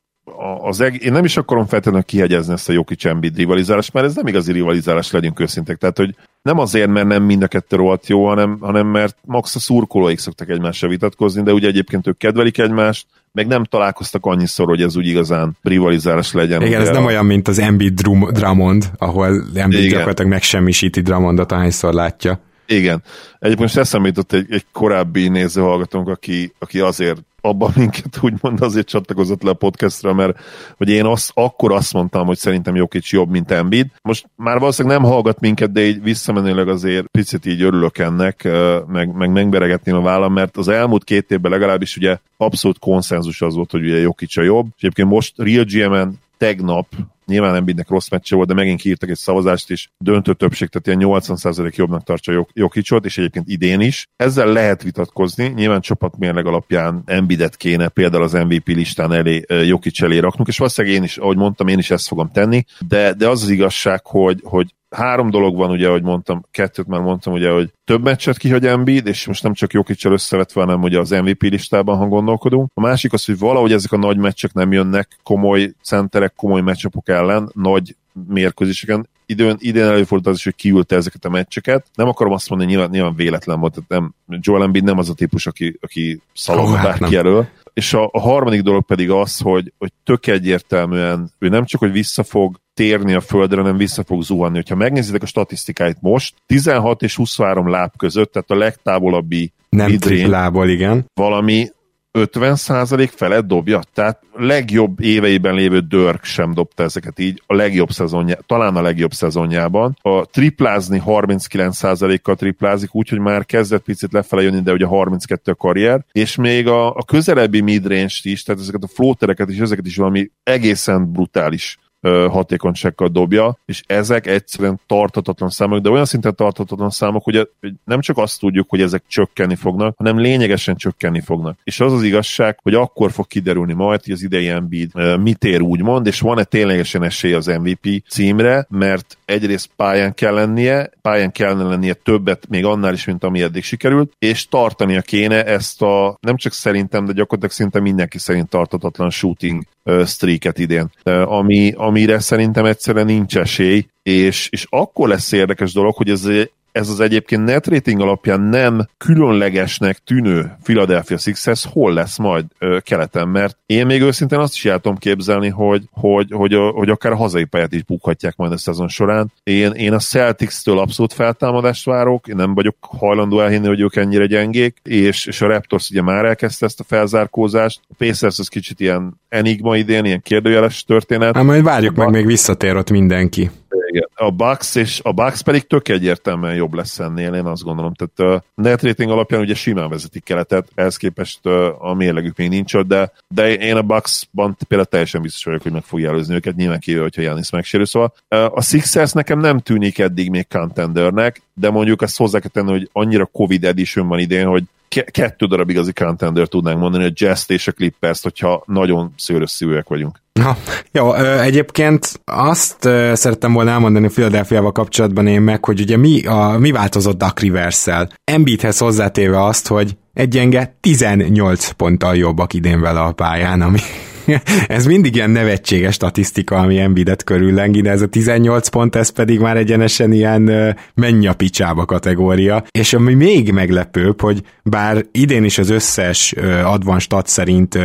az eg- én nem is akarom feltétlenül kihegyezni ezt a Jokic Embiid rivalizálást, mert ez nem igazi rivalizálás, legyünk őszintek. Tehát, hogy nem azért, mert nem mind a kettő rohadt jó, hanem, hanem mert max a szurkolóik szoktak egymással vitatkozni, de ugye egyébként ők kedvelik egymást, meg nem találkoztak annyiszor, hogy ez úgy igazán rivalizálás legyen. Igen, ez nem olyan, mint az Embiid Drummond, ahol Embiid Igen. gyakorlatilag megsemmisíti Drummondot, ahányszor látja. Igen. Egyébként most eszembe jutott egy, egy korábbi nézőhallgatónk, aki, aki azért abban minket úgymond azért csatlakozott le a podcastra, mert hogy én azt, akkor azt mondtam, hogy szerintem Jokic jobb, mint Embiid. Most már valószínűleg nem hallgat minket, de így visszamenőleg azért picit így örülök ennek, meg, meg megberegetném a vállam, mert az elmúlt két évben legalábbis ugye abszolút konszenzus az volt, hogy ugye Jokic a jobb. És egyébként most Real GM-en tegnap Nyilván Embiidnek rossz meccse volt, de megint kiírtak egy szavazást, és döntő többség, tehát ilyen 80% jobbnak tartja Jokicsot, és egyébként idén is. Ezzel lehet vitatkozni, nyilván csapatmérleg alapján Embiidet kéne például az MVP listán elé Jokic elé raknunk, és valószínűleg én is, ahogy mondtam, én is ezt fogom tenni, de, de az az igazság, hogy, hogy három dolog van, ugye, ahogy mondtam, kettőt már mondtam, ugye, hogy több meccset kihagy Embiid, és most nem csak Jokicsal összevetve, hanem ugye az MVP listában, ha gondolkodunk. A másik az, hogy valahogy ezek a nagy meccsek nem jönnek komoly centerek, komoly meccsapok ellen, nagy mérkőzéseken. Időn, idén előfordult az is, hogy kiülte ezeket a meccseket. Nem akarom azt mondani, nyilván, nyilván véletlen volt, tehát nem, Joel Embiid nem az a típus, aki, aki szalon oh, hát elől. És a, a harmadik dolog pedig az, hogy, hogy tök egyértelműen ő nem csak, hogy vissza fog térni a földre, hanem vissza fog zuhanni. Ha megnézitek a statisztikáit most, 16 és 23 láb között, tehát a legtávolabbi nem lából, igen. Valami 50% felett dobja. Tehát legjobb éveiben lévő Dörk sem dobta ezeket így, a legjobb szezonja, talán a legjobb szezonjában. A triplázni 39%-kal triplázik, úgyhogy már kezdett picit lefele jönni, de ugye 32 a karrier, és még a, a közelebbi midrange is, tehát ezeket a flótereket is, ezeket is valami egészen brutális hatékonysággal dobja, és ezek egyszerűen tartatatlan számok, de olyan szinten tartatatlan számok, hogy nem csak azt tudjuk, hogy ezek csökkenni fognak, hanem lényegesen csökkenni fognak. És az az igazság, hogy akkor fog kiderülni majd, hogy az idei Embiid mit ér úgymond, és van-e ténylegesen esély az MVP címre, mert egyrészt pályán kell lennie, pályán kellene lennie többet még annál is, mint ami eddig sikerült, és tartania kéne ezt a, nem csak szerintem, de gyakorlatilag szinte mindenki szerint tartatatlan shooting streaket idén, ami, amire szerintem egyszerűen nincs esély, és, és akkor lesz érdekes dolog, hogy ez ez az egyébként net rating alapján nem különlegesnek tűnő Philadelphia Sixers hol lesz majd ö, keleten, mert én még őszintén azt is el tudom képzelni, hogy, hogy, hogy, hogy akár a hazai pályát is bukhatják majd a szezon során. Én, én a Celtics-től abszolút feltámadást várok, én nem vagyok hajlandó elhinni, hogy ők ennyire gyengék, és, és a Raptors ugye már elkezdte ezt a felzárkózást. A Pacers az kicsit ilyen enigma idén, ilyen kérdőjeles történet. Hát majd várjuk meg, még visszatér ott mindenki. Igen. A Bucks, és a Bucks pedig tök egyértelműen jobb lesz ennél, én azt gondolom. Tehát a net rating alapján ugye simán vezetik keletet, ehhez képest a mérlegük még nincs ott, de, de én a Bucksban például teljesen biztos vagyok, hogy meg fogja előzni őket, nyilván kívül, hogyha Janis megsérül. Szóval a Sixers nekem nem tűnik eddig még contendernek, de mondjuk ezt hozzá kell tenni, hogy annyira Covid edition van idén, hogy kettő darab igazi contender tudnánk mondani, a Jazz és a Clippers, hogyha nagyon szőrös szívűek vagyunk. Ha, jó, egyébként azt szerettem volna elmondani Philadelphia-val kapcsolatban én meg, hogy ugye mi, a, mi változott Duck Rivers-szel. Embiidhez hozzátéve azt, hogy egy gyenge 18 ponttal jobbak idén vele a pályán, ami ez mindig ilyen nevetséges statisztika, ami Embiidet körüllengi, de ez a 18 pont, ez pedig már egyenesen ilyen menj a picsába kategória. És ami még meglepőbb, hogy bár idén is az összes advan stat szerint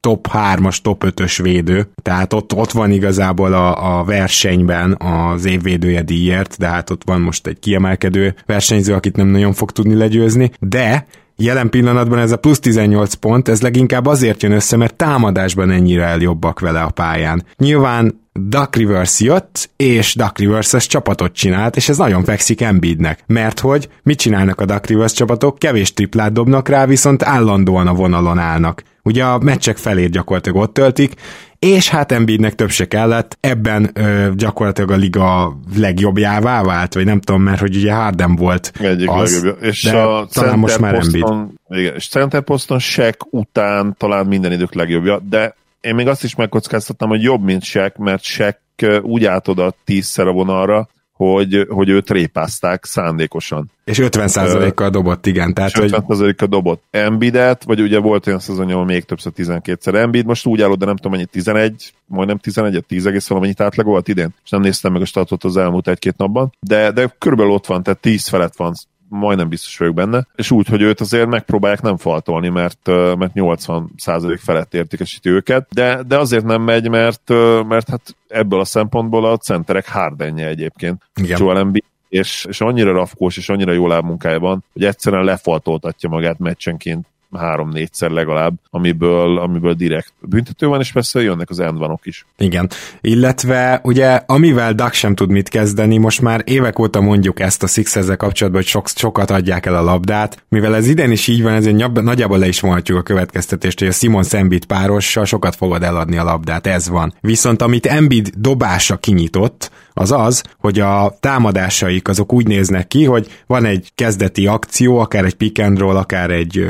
top 3-as, top 5-ös védő, tehát ott, ott van igazából a, a versenyben az évvédője díjért, de hát ott van most egy kiemelkedő versenyző, akit nem nagyon fog tudni legyőzni, de Jelen pillanatban ez a plusz 18 pont, ez leginkább azért jön össze, mert támadásban ennyire eljobbak vele a pályán. Nyilván Duck Rivers jött, és Duck Rivers ezt csapatot csinált, és ez nagyon fekszik Embiidnek. Mert hogy mit csinálnak a Duck Rivers csapatok? Kevés triplát dobnak rá, viszont állandóan a vonalon állnak. Ugye a meccsek felét gyakorlatilag ott töltik, és hát Embiidnek több se kellett, ebben ö, gyakorlatilag a liga legjobbjává vált, vagy nem tudom, mert hogy ugye Harden volt Egyik az, legjobb. És de a talán most már Embiid. Igen, és center poszton Shaq után talán minden idők legjobbja, de én még azt is megkockáztattam, hogy jobb, mint Shaq, mert Shaq úgy átod tízszer a vonalra, hogy, hogy őt répázták szándékosan. És 50%-kal dobott, igen. Tehát, és 50%-kal dobott Embidet, vagy ugye volt olyan szezonja, ahol még többször 12-szer Embiid, most úgy állod, de nem tudom mennyi, 11, majdnem 11, 10 egész valamennyit átlagolt idén, és nem néztem meg a statot az elmúlt egy-két napban, de, de körülbelül ott van, tehát 10 felett van majdnem biztos vagyok benne, és úgy, hogy őt azért megpróbálják nem faltolni, mert, mert 80% felett értékesíti őket, de, de azért nem megy, mert, mert hát ebből a szempontból a centerek hárdenje egyébként. Igen. Joel Embiid és, és annyira rafkós, és annyira jó lábmunkája van, hogy egyszerűen lefaltoltatja magát meccsenként három-négyszer legalább, amiből, amiből direkt büntető van, és persze jönnek az endvanok is. Igen, illetve ugye amivel Duck sem tud mit kezdeni, most már évek óta mondjuk ezt a sixers kapcsolatban, hogy sok, sokat adják el a labdát, mivel ez idén is így van, ezért nagyjából le is mondhatjuk a következtetést, hogy a Simon Embiid párossal sokat fogod eladni a labdát, ez van. Viszont amit Embiid dobása kinyitott, az az, hogy a támadásaik azok úgy néznek ki, hogy van egy kezdeti akció, akár egy pick and roll, akár egy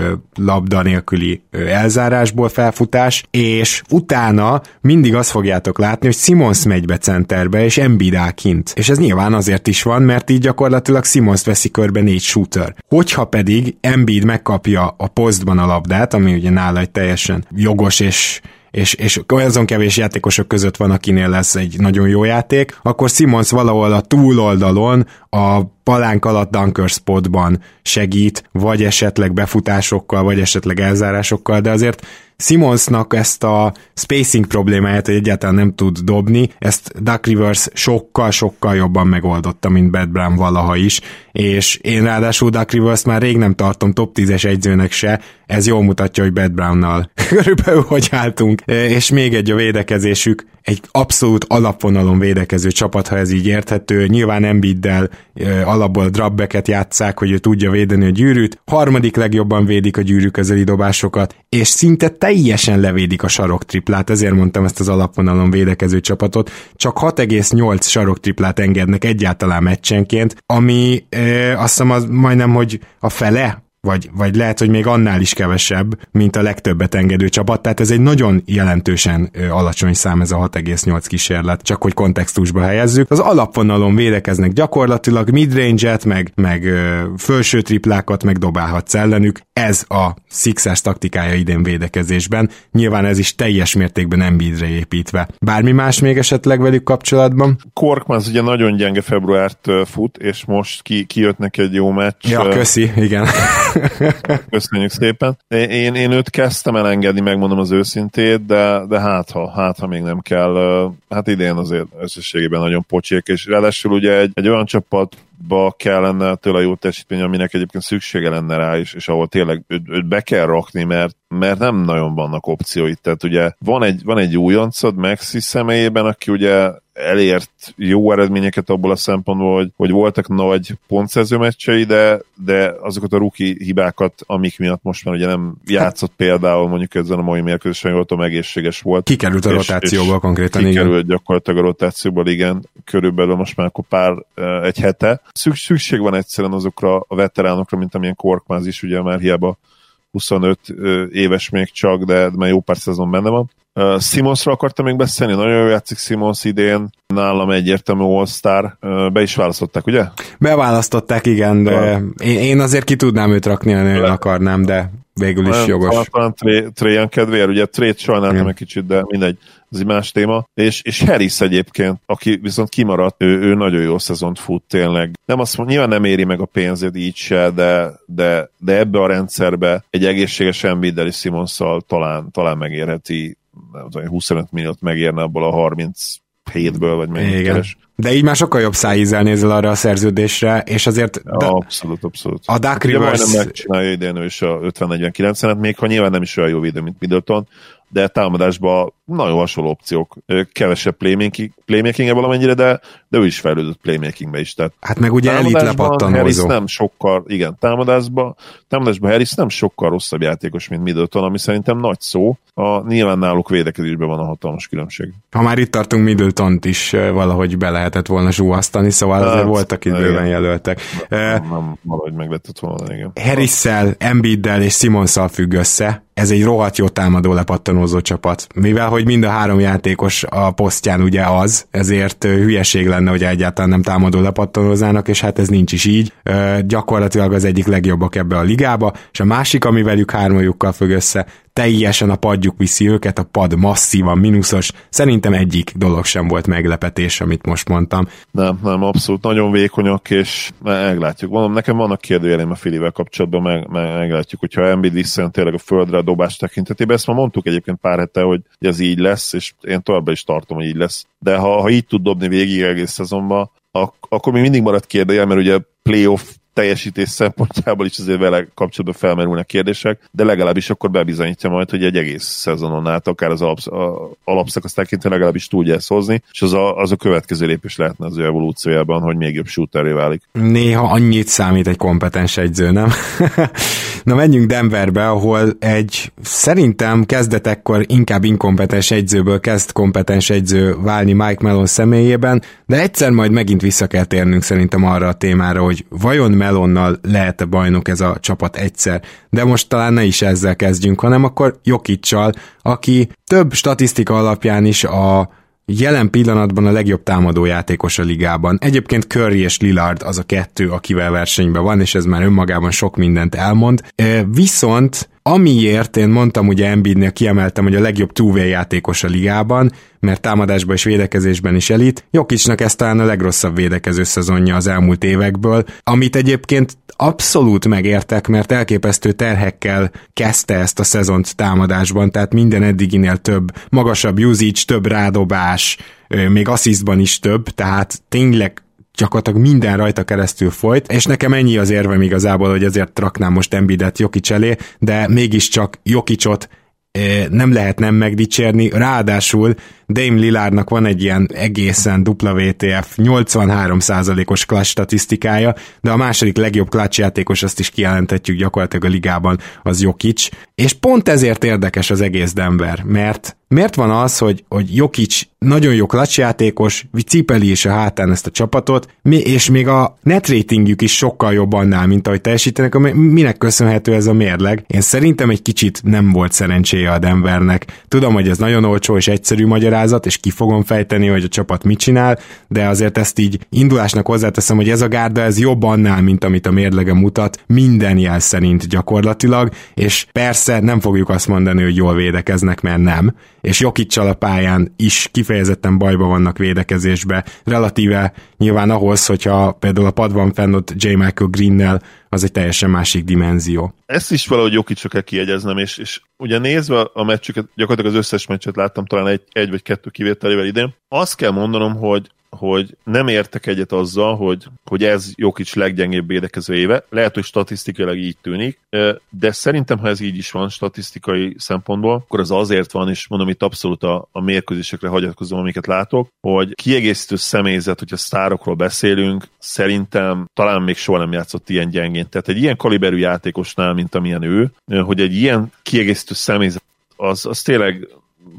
labda nélküli elzárásból felfutás, és utána mindig azt fogjátok látni, hogy Simons megy be centerbe, és Embiid áll kint. És ez nyilván azért is van, mert így gyakorlatilag Simons veszi körbe négy shooter. Hogyha pedig Embiid megkapja a posztban a labdát, ami ugye nála egy teljesen jogos és és, és azon kevés játékosok között van, akinél lesz egy nagyon jó játék, akkor Simons valahol a túloldalon a palánk alatt dunker spotban segít, vagy esetleg befutásokkal, vagy esetleg elzárásokkal, de azért Simonsnak ezt a spacing problémáját, hogy egyáltalán nem tud dobni, ezt Duck Rivers sokkal-sokkal jobban megoldotta, mint Bad Brown valaha is, és én ráadásul Duck Rivers már rég nem tartom top 10-es egyzőnek se, ez jól mutatja, hogy Bad Brownnal körülbelül hogy álltunk, és még egy a védekezésük, egy abszolút alapvonalon védekező csapat, ha ez így érthető, nyilván Embiiddel alapból drabbeket játszák, hogy ő tudja védeni a gyűrűt, harmadik legjobban védik a gyűrű közeli dobásokat, és szinte teljesen levédik a saroktriplát, ezért mondtam ezt az alapvonalon védekező csapatot, csak 6,8 saroktriplát engednek egyáltalán meccsenként, ami ö, azt hiszem az majdnem, hogy a fele vagy, vagy lehet, hogy még annál is kevesebb, mint a legtöbbet engedő csapat, tehát ez egy nagyon jelentősen alacsony szám ez a 6,8 kísérlet, csak hogy kontextusba helyezzük. Az alapvonalon védekeznek gyakorlatilag midrange-et, meg, meg ö, fölső triplákat, meg dobálhatsz ellenük. Ez a Sixers taktikája idén védekezésben. Nyilván ez is teljes mértékben Embiidre építve. Bármi más még esetleg velük kapcsolatban? Korkmaz ugye nagyon gyenge februárt fut, és most ki, kijött neki egy jó meccs. Ja, köszi, igen. Köszönjük szépen. Én, én őt kezdtem elengedni, megmondom az őszintét, de, de hát, ha, hát ha még nem kell, hát idén azért összességében nagyon pocsék, és ráadásul ugye egy, egy olyan csapat ba kellene tőle jó teljesítmény, aminek egyébként szüksége lenne rá is, és ahol tényleg őt, őt be kell rakni, mert, mert nem nagyon vannak opcióit. Tehát ugye van egy, van egy újoncod Maxi személyében, aki ugye elért jó eredményeket abból a szempontból, hogy, hogy voltak nagy pontszerző meccsei, de, de azokat a ruki hibákat, amik miatt most már ugye nem játszott például mondjuk ezen a mai mérkőzésen, jól egészséges volt. Kikerült a és, rotációba és konkrétan, kikerült igen. gyakorlatilag a rotációból, igen, körülbelül most már akkor pár, egy hete. Szükség van egyszerűen azokra a veteránokra, mint amilyen Korkmaz is, ugye már hiába 25 éves még csak, de már jó pár szezon benne van. Uh, Simonsra akartam még beszélni, nagyon jó játszik Simons idén, nálam egyértelmű All-Star, uh, be is választották, ugye? Beválasztották, igen, de én, én azért ki tudnám őt rakni, ha nagyon akarnám, de végül is jogos. Talán Trajan kedvéért, ugye Trét sajnáltam egy kicsit, de mindegy, ez egy más téma. És, és Harris egyébként, aki viszont kimaradt, ő, ő nagyon jó szezont fut tényleg. Nem azt mondja, nyilván nem éri meg a pénzét így se, de, de, de ebbe a rendszerbe egy egészséges Embiiddel és Simonszal talán, talán megérheti nem tudom, 25 milliót megérne abból a 30 hétből, vagy mennyit keres. De így már sokkal jobb szájízzel nézel arra a szerződésre, és azért... Ja, de abszolút, abszolút. A Dark Rivers... Majdnem megcsinálja idén ő is a 50-49-et, még ha nyilván nem is olyan jó védő, mint Middleton, de támadásban nagyon hasonló opciók. Kevesebb playmaking, playmaking valamennyire, de, de ő is fejlődött playmakingbe is. Tehát hát meg ugye elit lepattanózó. nem sokkal, igen, támadásban, támadásban Harris nem sokkal rosszabb játékos, mint Middleton, ami szerintem nagy szó. A, nyilván náluk védekezésben van a hatalmas különbség. Ha már itt tartunk middleton is valahogy be lehetett volna zsúvasztani, szóval hát, azért voltak itt bőven jelöltek. Nem, nem, valahogy meg lehetett volna, igen. Harris-szel, Embiiddel és Simonszal függ össze, ez egy rohadt jó támadó lepattanózó csapat. Mivel, hogy mind a három játékos a posztján ugye az, ezért hülyeség lenne, hogy egyáltalán nem támadó lepattanózának, és hát ez nincs is így. Gyakorlatilag az egyik legjobbak ebbe a ligába, és a másik, ami velük hármajukkal függ össze, teljesen a padjuk viszi őket, a pad masszívan mínuszos. Szerintem egyik dolog sem volt meglepetés, amit most mondtam. Nem, nem, abszolút nagyon vékonyak, és meglátjuk. Mondom, nekem vannak kérdőjelém a Filivel kapcsolatban, meg, meglátjuk, hogyha Embiid visszajön tényleg a földre a dobás tekintetében. Ezt már mondtuk egyébként pár hete, hogy ez így lesz, és én továbbra is tartom, hogy így lesz. De ha, ha így tud dobni végig egész szezonban, ak- akkor még mindig marad kérdőjel, mert ugye playoff teljesítés szempontjából is azért vele kapcsolatban felmerülnek kérdések, de legalábbis akkor bebizonyítja majd, hogy egy egész szezonon át, akár az alapsz, alapszakasz tekintve legalábbis tudja ezt hozni, és az a, az a következő lépés lehetne az ő evolúciójában, hogy még jobb shooteré válik. Néha annyit számít egy kompetens egyző, nem? Na menjünk Denverbe, ahol egy szerintem kezdetekkor inkább inkompetens egyzőből kezd kompetens egyző válni Mike Mellon személyében, de egyszer majd megint vissza kell térnünk szerintem arra a témára, hogy vajon Melonnal lehet-e bajnok ez a csapat egyszer, de most talán ne is ezzel kezdjünk, hanem akkor Jokicsal, aki több statisztika alapján is a jelen pillanatban a legjobb támadó játékos a ligában. Egyébként Curry és Lillard az a kettő, akivel versenyben van, és ez már önmagában sok mindent elmond. Viszont Amiért én mondtam ugye Embiidnél kiemeltem, hogy a legjobb two játékos a ligában, mert támadásban és védekezésben is elit. Jokicsnak ez talán a legrosszabb védekező szezonja az elmúlt évekből, amit egyébként abszolút megértek, mert elképesztő terhekkel kezdte ezt a szezont támadásban, tehát minden eddiginél több, magasabb usage, több rádobás, még asszisztban is több, tehát tényleg gyakorlatilag minden rajta keresztül folyt, és nekem ennyi az érvem igazából, hogy ezért raknám most Embiidet Jokic elé, de mégiscsak Jokicot nem lehet nem megdicsérni, ráadásul Dame Lillardnak van egy ilyen egészen WTF 83%-os clutch statisztikája, de a második legjobb clutch játékos, azt is kijelentetjük gyakorlatilag a ligában, az Jokic, és pont ezért érdekes az egész Denver, mert miért van az, hogy, hogy Jokic nagyon jó klacsjátékos, cipeli is a hátán ezt a csapatot, és még a net ratingjük is sokkal jobb annál, mint ahogy teljesítenek, minek köszönhető ez a mérleg. Én szerintem egy kicsit nem volt szerencséje a Denvernek. Tudom, hogy ez nagyon olcsó és egyszerű magyarázat, és ki fogom fejteni, hogy a csapat mit csinál, de azért ezt így indulásnak hozzáteszem, hogy ez a gárda ez jobb annál, mint amit a mérlege mutat, minden jel szerint gyakorlatilag, és persze nem fogjuk azt mondani, hogy jól védekeznek, mert nem, és Jokicsal a pályán is kifejezetten bajba vannak védekezésbe, relatíve nyilván ahhoz, hogyha például a padban fenn ott J. Michael Greennel, az egy teljesen másik dimenzió. Ezt is valahogy Jokicsra kell kiegyeznem, és, és ugye nézve a meccsüket, gyakorlatilag az összes meccset láttam talán egy, egy vagy kettő kivételével idén, azt kell mondanom, hogy hogy nem értek egyet azzal, hogy, hogy ez Jokic leggyengébb védekező éve. Lehet, hogy statisztikailag így tűnik, de szerintem, ha ez így is van statisztikai szempontból, akkor az azért van, és mondom itt abszolút a, a mérkőzésekre hagyatkozom, amiket látok, hogy kiegészítő személyzet, hogyha sztárokról beszélünk, szerintem talán még soha nem játszott ilyen gyengén. Tehát egy ilyen kaliberű játékosnál, mint amilyen ő, hogy egy ilyen kiegészítő személyzet az, az tényleg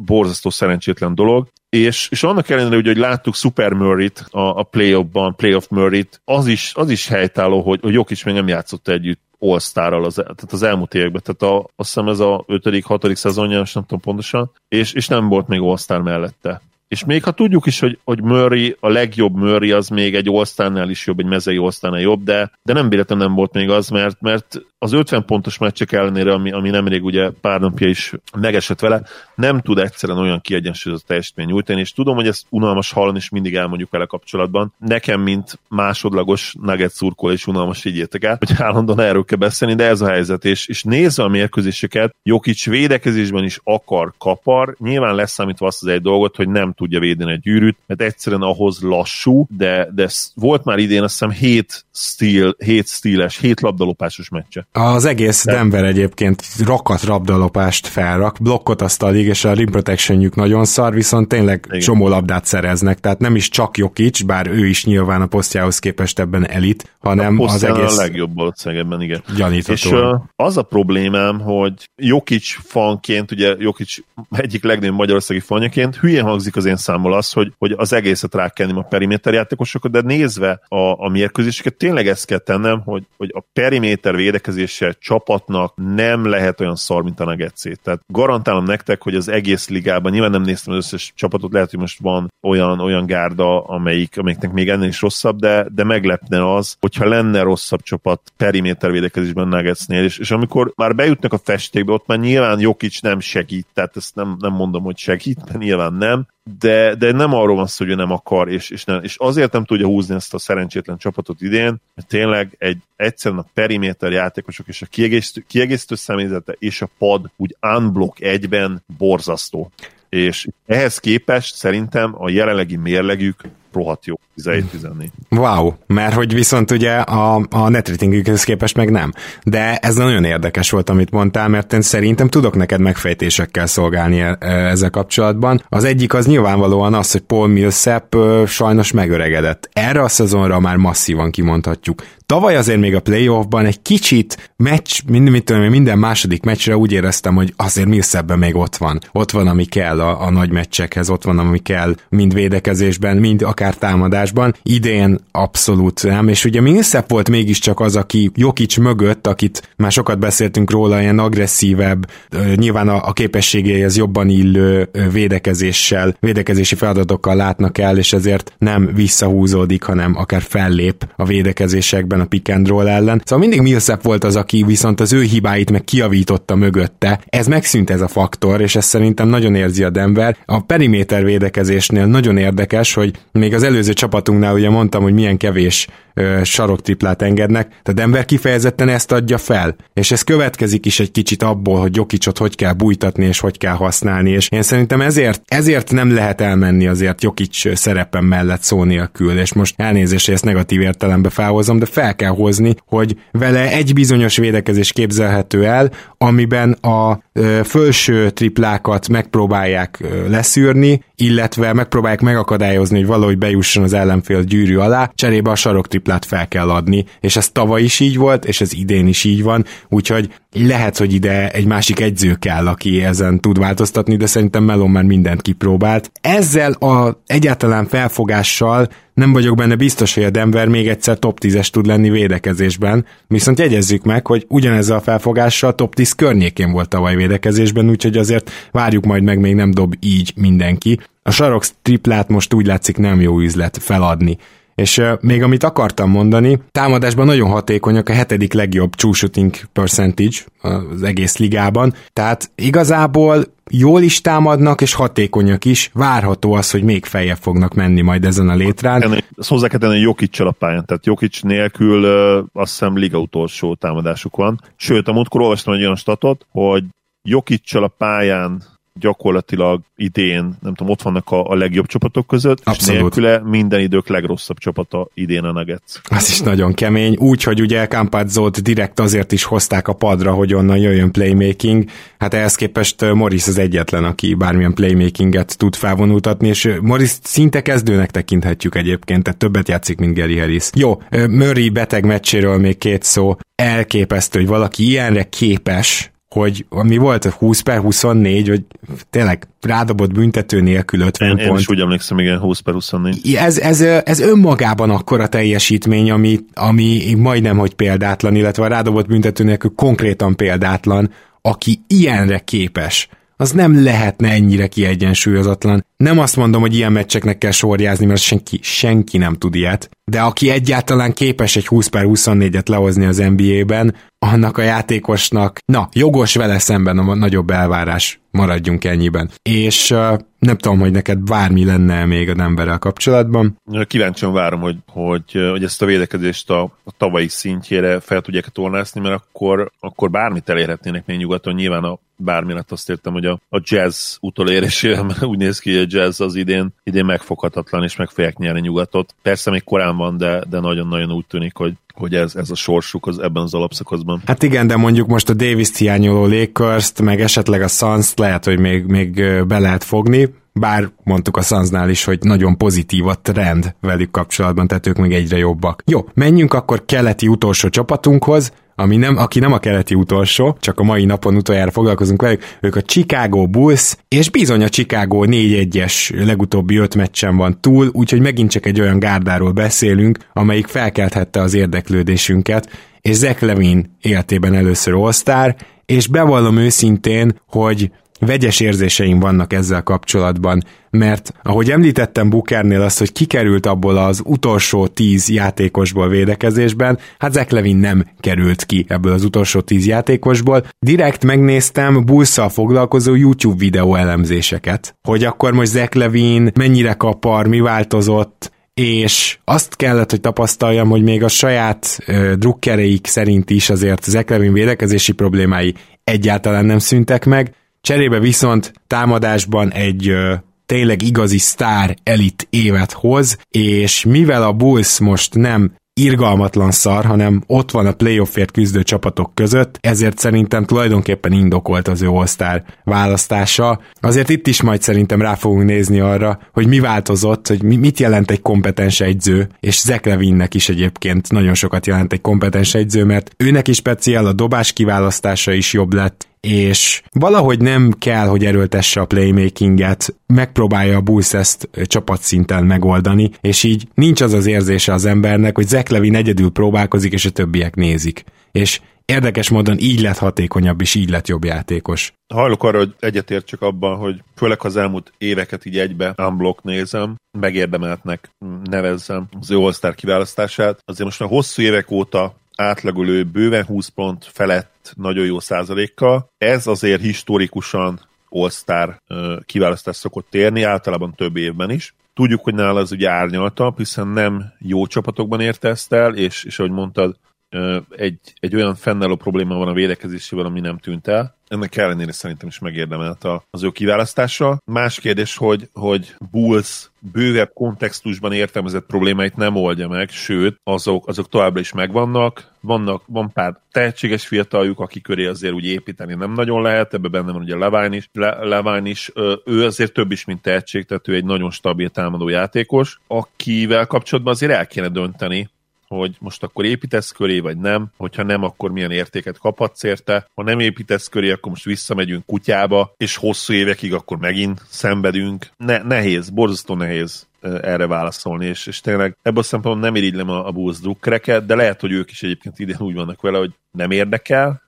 borzasztó szerencsétlen dolog, és, és annak ellenére, hogy, hogy láttuk Super Murray-t a, a play-offban, playoff Murray-t, az is, az is helytálló, hogy, hogy Jokic még nem játszott együtt all az, tehát az elmúlt években, tehát a, azt hiszem ez a 5.-6. szezonja, most nem tudom pontosan, és, és nem volt még all mellette. És még ha tudjuk is, hogy, hogy Murray, a legjobb Murray az még egy all is jobb, egy mezei all jobb, de, de nem véletlenül nem volt még az, mert, mert az 50 pontos meccsek ellenére, ami, ami nemrég ugye pár napja is megesett vele, nem tud egyszerűen olyan kiegyensúlyozott teljesítmény nyújtani, és tudom, hogy ezt unalmas hallani, és mindig elmondjuk vele kapcsolatban. Nekem, mint másodlagos nugget szurkol és unalmas így értek el, hogy állandóan erről kell beszélni, de ez a helyzet, és, és nézve a mérkőzéseket, Jokic védekezésben is akar, kapar, nyilván leszámítva azt az egy dolgot, hogy nem tudja védeni egy gyűrűt, mert egyszerűen ahhoz lassú, de, de volt már idén azt hiszem 7 stíl, 7 stíles, 7 labdalopásos meccse. Az egész Denver egyébként rakat rabdalopást felrak, blokkot azt alig, és a rim protectionjük nagyon szar, viszont tényleg Igen. csomó labdát szereznek, tehát nem is csak Jokic, bár ő is nyilván a posztjához képest ebben elit, hanem a az egész... a legjobb valószínűleg igen. Gyanítható. És uh, az a problémám, hogy Jokic fanként, ugye Jokic egyik legnagyobb magyarországi fanjaként, hülyén hangzik az én számol az, hogy, hogy az egészet rákenném a periméter játékosokat, de nézve a, a mérkőzéseket, tényleg ezt kell tennem, hogy, hogy a periméter védekezés védekezése csapatnak nem lehet olyan szar, mint a Nuggetsé. Tehát garantálom nektek, hogy az egész ligában, nyilván nem néztem az összes csapatot, lehet, hogy most van olyan, olyan gárda, amelyik, amelyiknek még ennél is rosszabb, de, de meglepne az, hogyha lenne rosszabb csapat periméter védekezésben Nuggetsnél, és, és amikor már bejutnak a festékbe, ott már nyilván Jokic nem segít, tehát ezt nem, nem mondom, hogy segít, mert nyilván nem, de, de nem arról van szó, hogy ő nem akar, és, és, nem, és azért nem tudja húzni ezt a szerencsétlen csapatot idén, mert tényleg egy egyszerűen a periméter játékosok és a kiegészítő, kiegészítő személyzete és a pad úgy unblock egyben borzasztó. És ehhez képest szerintem a jelenlegi mérlegük rohadt jó, 17-14. Wow, mert hogy viszont ugye a, a netratingükhöz képest meg nem. De ez nagyon érdekes volt, amit mondtál, mert én szerintem tudok neked megfejtésekkel szolgálni e, e, ezzel kapcsolatban. Az egyik az nyilvánvalóan az, hogy Paul Millsap sajnos megöregedett. Erre a szezonra már masszívan kimondhatjuk. Tavaly azért még a playoffban egy kicsit meccs, mind, mit tudom, minden második meccsre úgy éreztem, hogy azért Millsapben még ott van. Ott van, ami kell a, a nagy meccsekhez, ott van, ami kell mind védekezésben, mind akár támadásban. Idén abszolút nem, és ugye Millsap volt mégiscsak az, aki Jokic mögött, akit már sokat beszéltünk róla, ilyen agresszívebb, nyilván a, a képességeihez jobban illő védekezéssel, védekezési feladatokkal látnak el, és ezért nem visszahúzódik, hanem akár fellép a védekezésekben a pick and roll ellen. Szóval mindig Millsap volt az, aki viszont az ő hibáit meg kiavította mögötte. Ez megszűnt ez a faktor, és ezt szerintem nagyon érzi a Denver. A periméter védekezésnél nagyon érdekes, hogy még az előző csapatunknál ugye mondtam, hogy milyen kevés saroktriplát engednek, de Denver kifejezetten ezt adja fel, és ez következik is egy kicsit abból, hogy Jokicsot hogy kell bújtatni, és hogy kell használni, és én szerintem ezért, ezért nem lehet elmenni azért Jokic szerepen mellett szó nélkül, és most elnézést, hogy ezt negatív értelembe felhozom, de fel kell hozni, hogy vele egy bizonyos védekezés képzelhető el, amiben a fölső triplákat megpróbálják leszűrni, illetve megpróbálják megakadályozni, hogy valahogy bejusson az ellenfél gyűrű alá, cserébe a sarok triplát fel kell adni, és ez tavaly is így volt, és ez idén is így van, úgyhogy lehet, hogy ide egy másik egyző kell, aki ezen tud változtatni, de szerintem Melon már mindent kipróbált. Ezzel a egyáltalán felfogással nem vagyok benne biztos, hogy a Denver még egyszer top 10-es tud lenni védekezésben, viszont jegyezzük meg, hogy ugyanezzel a felfogással top 10 környékén volt tavaly védekezésben, úgyhogy azért várjuk majd meg, még nem dob így mindenki. A sarok triplát most úgy látszik nem jó üzlet feladni. És még amit akartam mondani, támadásban nagyon hatékonyak, a hetedik legjobb true shooting percentage az egész ligában, tehát igazából jól is támadnak, és hatékonyak is. Várható az, hogy még feljebb fognak menni majd ezen a létrán. Ezt hozzá kell tenni jokic a pályán, tehát Jokic nélkül uh, azt hiszem liga utolsó támadásuk van. Sőt, a múltkor olvastam egy olyan statot, hogy Jokic a pályán gyakorlatilag idén, nem tudom, ott vannak a, a legjobb csapatok között, Abszolút. és nélküle minden idők legrosszabb csapata idén a Nuggets. Az is nagyon kemény, úgyhogy ugye Campazzót direkt azért is hozták a padra, hogy onnan jöjjön playmaking, hát ehhez képest Morris az egyetlen, aki bármilyen playmakinget tud felvonultatni, és Morris szinte kezdőnek tekinthetjük egyébként, tehát többet játszik, mint Gary Harris. Jó, Murray beteg meccséről még két szó, elképesztő, hogy valaki ilyenre képes, hogy mi volt, 20 per 24, hogy tényleg rádobott büntető nélkül 50 én, pont. Én is úgy emlékszem, igen, 20 per 24. Ez, ez, ez önmagában akkora teljesítmény, ami, ami majdnem, hogy példátlan, illetve a rádobott büntető nélkül konkrétan példátlan, aki ilyenre képes az nem lehetne ennyire kiegyensúlyozatlan. Nem azt mondom, hogy ilyen meccseknek kell sorjázni, mert senki, senki nem tud ilyet, de aki egyáltalán képes egy 20 per 24-et lehozni az NBA-ben, annak a játékosnak, na, jogos vele szemben a nagyobb elvárás, maradjunk ennyiben. És uh, nem tudom, hogy neked bármi lenne még a Denverrel kapcsolatban. Kíváncsian várom, hogy, hogy, hogy ezt a védekezést a, a tavalyi szintjére fel tudják tornászni, mert akkor, akkor bármit elérhetnének még nyugaton. Nyilván a bármi lett azt értem, hogy a, a jazz utolérésére, mert úgy néz ki, hogy a jazz az idén, idén megfoghatatlan, és meg fogják nyerni nyugatot. Persze még korán van, de, de nagyon-nagyon úgy tűnik, hogy, hogy ez, ez a sorsuk az ebben az alapszakaszban. Hát igen, de mondjuk most a Davis-t hiányoló lakers meg esetleg a suns lehet, hogy még, még be lehet fogni, bár mondtuk a Sunsnál is, hogy nagyon pozitív a trend velük kapcsolatban, tehát ők még egyre jobbak. Jó, menjünk akkor keleti utolsó csapatunkhoz, ami nem, aki nem a keleti utolsó, csak a mai napon utoljára foglalkozunk velük, ők a Chicago Bulls, és bizony a Chicago 4-1-es legutóbbi öt meccsen van túl, úgyhogy megint csak egy olyan gárdáról beszélünk, amelyik felkelthette az érdeklődésünket, és Zach Levin életében először all és bevallom őszintén, hogy vegyes érzéseim vannak ezzel kapcsolatban, mert ahogy említettem Bukernél azt, hogy kikerült abból az utolsó tíz játékosból védekezésben, hát Zach Levin nem került ki ebből az utolsó tíz játékosból. Direkt megnéztem bullszal foglalkozó YouTube videó elemzéseket, hogy akkor most Zach Levin mennyire kapar, mi változott, és azt kellett, hogy tapasztaljam, hogy még a saját uh, drukkereik szerint is azért Zach Levin védekezési problémái egyáltalán nem szüntek meg, Cserébe viszont támadásban egy tényleg igazi sztár elit évet hoz, és mivel a Bulls most nem irgalmatlan szar, hanem ott van a playoffért küzdő csapatok között, ezért szerintem tulajdonképpen indokolt az ő all választása. Azért itt is majd szerintem rá fogunk nézni arra, hogy mi változott, hogy mit jelent egy kompetens egyző, és Zach Levinnek is egyébként nagyon sokat jelent egy kompetens egyző, mert őnek is speciál a dobás kiválasztása is jobb lett, és valahogy nem kell, hogy erőltesse a playmakinget, megpróbálja a Bulls ezt csapatszinten megoldani, és így nincs az az érzése az embernek, hogy Zach Levin egyedül próbálkozik, és a többiek nézik. És érdekes módon így lett hatékonyabb, és így lett jobb játékos. Hajlok arra, hogy egyetértsek abban, hogy főleg az elmúlt éveket így egybe unblock nézem, megérdemeltnek nevezzem az ő all kiválasztását. Azért most már hosszú évek óta átlagolő bőven 20 pont felett nagyon jó százalékkal. Ez azért historikusan All-Star kiválasztás szokott térni, általában több évben is. Tudjuk, hogy nála az ugye árnyalta, hiszen nem jó csapatokban érte ezt el, és, és ahogy mondtad, egy, egy olyan fennálló probléma van a védekezésével, ami nem tűnt el. Ennek ellenére szerintem is megérdemelt az ő kiválasztása. Más kérdés, hogy, hogy Bulls bővebb kontextusban értelmezett problémáit nem oldja meg, sőt, azok, azok továbbra is megvannak. Vannak, van pár tehetséges fiataljuk, aki köré azért úgy építeni nem nagyon lehet, ebbe benne van ugye Levine is, Le, Levine is, ő azért több is, mint tehetség, tehát ő egy nagyon stabil támadó játékos, akivel kapcsolatban azért el kéne dönteni, hogy most akkor építesz köré, vagy nem, hogyha nem, akkor milyen értéket kaphatsz érte, ha nem építesz köré, akkor most visszamegyünk kutyába, és hosszú évekig akkor megint szenvedünk. Ne, nehéz, borzasztó nehéz erre válaszolni, és, és tényleg ebből a szempontból nem irigylem a, a Bulls drukkereket, de lehet, hogy ők is egyébként idén úgy vannak vele, hogy nem érdekel,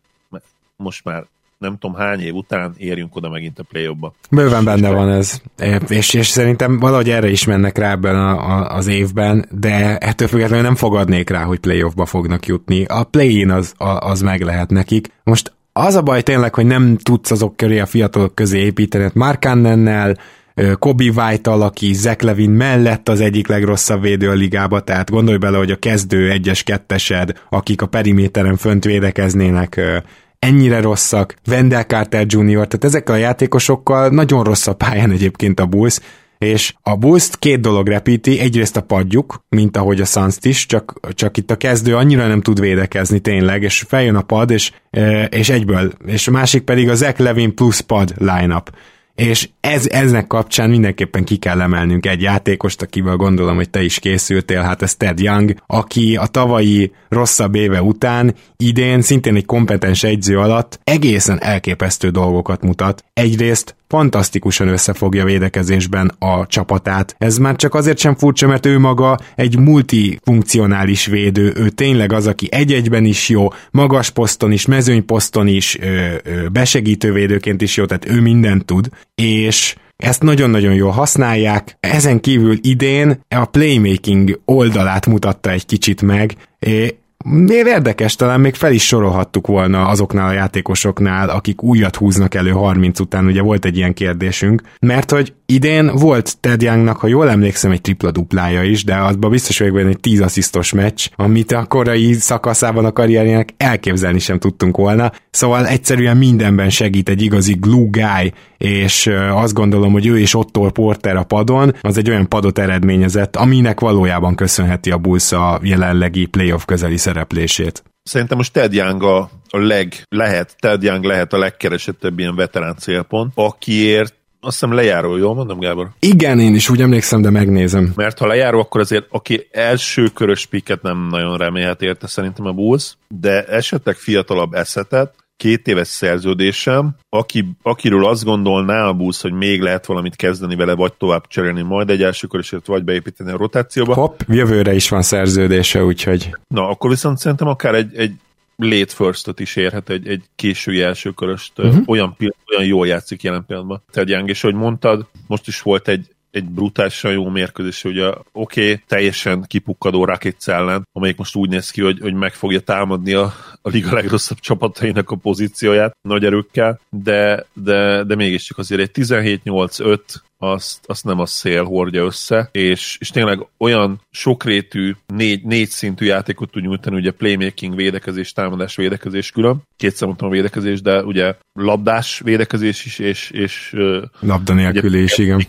most már nem tudom hány év után érjünk oda megint a play ba Bőven benne van ez, és, és szerintem valahogy erre is mennek rá ebben a, a, az évben, de ettől függetlenül nem fogadnék rá, hogy playoffba fognak jutni. A play-in az, a, az meg lehet nekik. Most az a baj tényleg, hogy nem tudsz azok köré a fiatalok közé építeni. Hát Mark Annennel, Kobe white aki Zach Levin mellett az egyik legrosszabb védő a ligába, tehát gondolj bele, hogy a kezdő egyes kettesed, akik a periméteren fönt védekeznének, ennyire rosszak, Wendell Carter Jr., tehát ezekkel a játékosokkal nagyon rossz a pályán egyébként a Bulls, és a bulls két dolog repíti, egyrészt a padjuk, mint ahogy a suns is, csak, csak itt a kezdő annyira nem tud védekezni tényleg, és feljön a pad, és, és egyből, és a másik pedig a Zach Levin plusz pad lineup és ez, eznek kapcsán mindenképpen ki kell emelnünk egy játékost, akivel gondolom, hogy te is készültél, hát ez Ted Young, aki a tavalyi rosszabb éve után idén szintén egy kompetens egyző alatt egészen elképesztő dolgokat mutat. Egyrészt fantasztikusan összefogja védekezésben a csapatát. Ez már csak azért sem furcsa, mert ő maga egy multifunkcionális védő, ő tényleg az, aki egy-egyben is jó, magas poszton is, mezőnyposzton is, ö, ö, besegítő védőként is jó, tehát ő mindent tud, és ezt nagyon-nagyon jól használják. Ezen kívül idén a playmaking oldalát mutatta egy kicsit meg, Miért érdekes, talán még fel is sorolhattuk volna azoknál a játékosoknál, akik újat húznak elő 30 után, ugye volt egy ilyen kérdésünk, mert hogy idén volt Ted Youngnak, ha jól emlékszem, egy tripla-duplája is, de azban biztos vagyok benne egy 10 asszisztos meccs, amit a korai szakaszában a karrierjének elképzelni sem tudtunk volna. Szóval egyszerűen mindenben segít egy igazi glue guy, és azt gondolom, hogy ő és Otto Porter a padon, az egy olyan padot eredményezett, aminek valójában köszönheti a Bulls a jelenlegi playoff közeli szereplését. Szerintem most Ted Young a, a leg, lehet, Ted Young lehet a legkeresettebb ilyen veterán célpont, akiért azt hiszem lejáró, jól mondom, Gábor? Igen, én is úgy emlékszem, de megnézem. Mert ha lejáró, akkor azért aki első körös piket nem nagyon remélhet érte szerintem a Bulls, de esetleg fiatalabb eszetet, két éves szerződésem, aki, akiről azt gondolná a busz, hogy még lehet valamit kezdeni vele, vagy tovább cserélni majd egy első körösért, vagy beépíteni a rotációba. Hopp, jövőre is van szerződése, úgyhogy... Na, akkor viszont szerintem akár egy, egy late first is érhet, egy, egy késői első köröst, uh-huh. olyan, olyan jól játszik jelen pillanatban. Ted Young, és ahogy mondtad, most is volt egy, egy brutálisan jó mérkőzés, ugye oké, okay, teljesen kipukkadó Rakic ellen, amelyik most úgy néz ki, hogy, hogy meg fogja támadni a, a liga legrosszabb csapatainak a pozícióját nagy erőkkel, de, de, de mégiscsak azért egy 17-8-5 azt, azt nem a szél hordja össze, és, és tényleg olyan sokrétű, négy, négy szintű játékot tud nyújtani, ugye playmaking, védekezés, támadás, védekezés külön. Kétszer mondtam a védekezés, de ugye labdás védekezés is, és, és labda nélkül is, igen.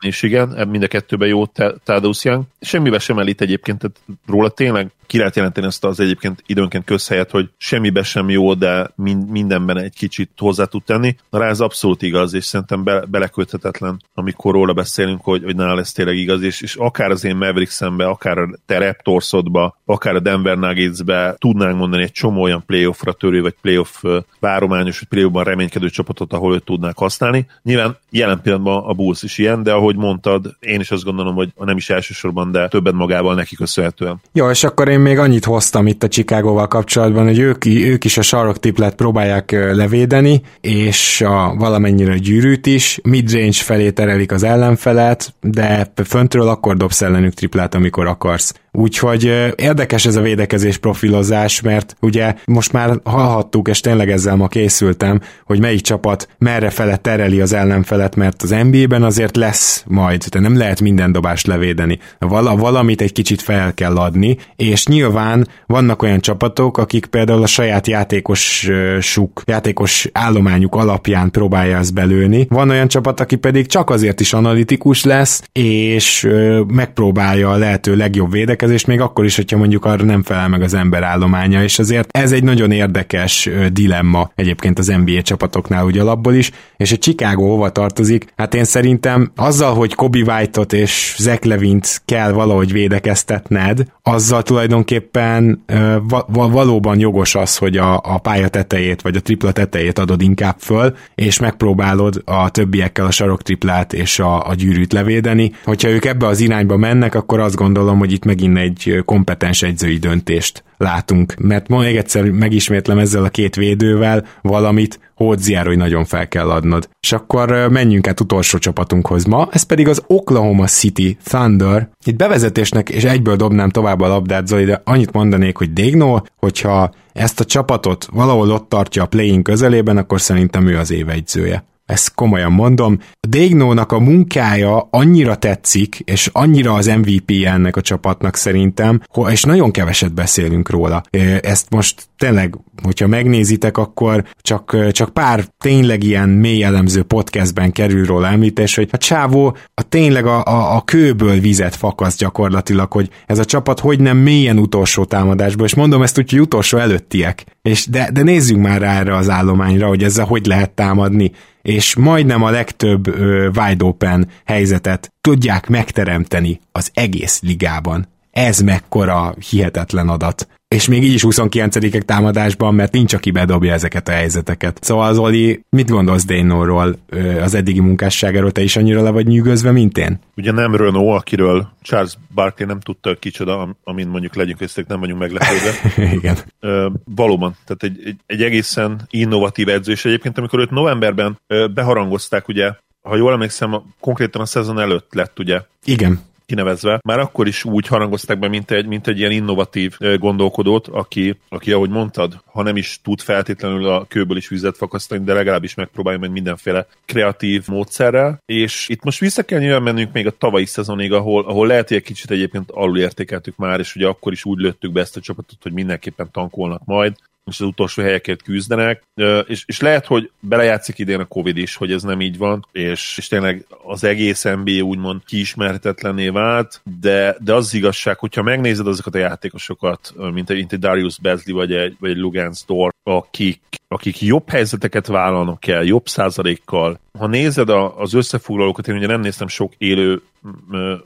is, igen, mind a kettőben jó Tadeusz Young. Semmivel sem elít egyébként, tehát róla tényleg ki lehet jelenteni ezt az egyébként időnként közhelyet, hogy semmibe sem jó, de mindenben egy kicsit hozzá tud tenni. Na rá ez abszolút igaz, és szerintem be, beleköthetetlen, amikor róla beszélünk, hogy, hogy nála ez tényleg igaz, és, és akár az én Mavericks-embe, akár a te Raptorsodba, akár a Denver Nuggetsbe tudnánk mondani egy csomó olyan playoffra törő, vagy playoff várományos, vagy playoffban reménykedő csapatot, ahol őt tudnák használni. Nyilván jelen pillanatban a Bulls is ilyen, de ahogy mondtad, én is azt gondolom, hogy nem is elsősorban, de többet magával neki köszönhetően. Jó, és akkor én még annyit hoztam itt a Chicagóval kapcsolatban, hogy ők, ők is a saroktiplet próbálják levédeni, és a valamennyire gyűrűt is, midrange felé terelik az ellenfelet, de föntről akkor dobsz ellenük triplát, amikor akarsz. Úgyhogy érdekes ez a védekezés profilozás, mert ugye most már hallhattuk, és tényleg ezzel ma készültem, hogy melyik csapat merre fele tereli az ellenfelet, mert az NBA-ben azért lesz majd, de nem lehet minden dobást levédeni. Val- valamit egy kicsit fel kell adni, és nyilván vannak olyan csapatok, akik például a saját játékosuk, játékos állományuk alapján próbálja ezt belőni. Van olyan csapat, aki pedig csak azért is analitikus lesz, és megpróbálja a lehető legjobb védekezést, még akkor is, hogyha mondjuk arra nem felel meg az ember állománya, és azért ez egy nagyon érdekes dilemma egyébként az NBA csapatoknál ugye alapból is, és a Chicago hova tartozik? Hát én szerintem azzal, hogy Kobe White-ot és Zach Levint kell valahogy védekeztetned, azzal tulajdonképpen va- valóban jogos az, hogy a, a pálya tetejét vagy a tripla tetejét adod inkább föl, és megpróbálod a többiekkel a sarok triplát és a, a gyűrűt levédeni. Hogyha ők ebbe az irányba mennek, akkor azt gondolom, hogy itt megint egy kompetens egyzői döntést látunk. Mert ma még egyszer megismétlem ezzel a két védővel valamit, hogy nagyon fel kell adnod. És akkor menjünk át utolsó csapatunkhoz ma, ez pedig az Oklahoma City Thunder. Itt bevezetésnek és egyből dobnám tovább a labdát, Zoli, de annyit mondanék, hogy Degno, hogyha ezt a csapatot valahol ott tartja a playing közelében, akkor szerintem ő az évegyzője ezt komolyan mondom. Dégnónak a munkája annyira tetszik, és annyira az MVP ennek a csapatnak szerintem, és nagyon keveset beszélünk róla. Ezt most tényleg, hogyha megnézitek, akkor csak, csak pár tényleg ilyen mély elemző podcastben kerül róla említés, hogy a csávó a tényleg a, a, a kőből vizet fakasz gyakorlatilag, hogy ez a csapat hogy nem mélyen utolsó támadásból, és mondom ezt úgy, hogy utolsó előttiek. És de, de nézzünk már rá erre az állományra, hogy ezzel hogy lehet támadni és majdnem a legtöbb ö, wide open helyzetet tudják megteremteni az egész ligában. Ez mekkora hihetetlen adat és még így is 29 támadásban, mert nincs, aki bedobja ezeket a helyzeteket. Szóval Zoli, mit gondolsz Dénóról, az eddigi munkásságáról, te is annyira le vagy nyűgözve, mint én? Ugye nem Renault, akiről Charles Barkley nem tudta, hogy kicsoda, amin mondjuk legyünk összeg, nem vagyunk meglepődve. Igen. Ö, valóban, tehát egy, egy, egy egészen innovatív edző, és egyébként amikor őt novemberben ö, beharangozták, ugye, ha jól emlékszem, konkrétan a szezon előtt lett, ugye? Igen kinevezve, már akkor is úgy harangozták be, mint egy, mint egy ilyen innovatív gondolkodót, aki, aki, ahogy mondtad, ha nem is tud feltétlenül a kőből is vizet fakasztani, de legalábbis megpróbálja meg mindenféle kreatív módszerrel. És itt most vissza kell nyilván mennünk még a tavalyi szezonig, ahol, ahol lehet, hogy egy kicsit egyébként alulértékeltük már, és ugye akkor is úgy lőttük be ezt a csapatot, hogy mindenképpen tankolnak majd és az utolsó helyeket küzdenek, és, és lehet, hogy belejátszik idén a Covid is, hogy ez nem így van, és, és tényleg az egész NBA úgymond kiismerhetetlenné vált, de, de az, az igazság, hogyha megnézed azokat a játékosokat, mint egy, mint egy Darius Bezli vagy egy, vagy egy Lugans Dort, akik, akik jobb helyzeteket vállalnak el, jobb százalékkal. Ha nézed a, az összefoglalókat, én ugye nem néztem sok élő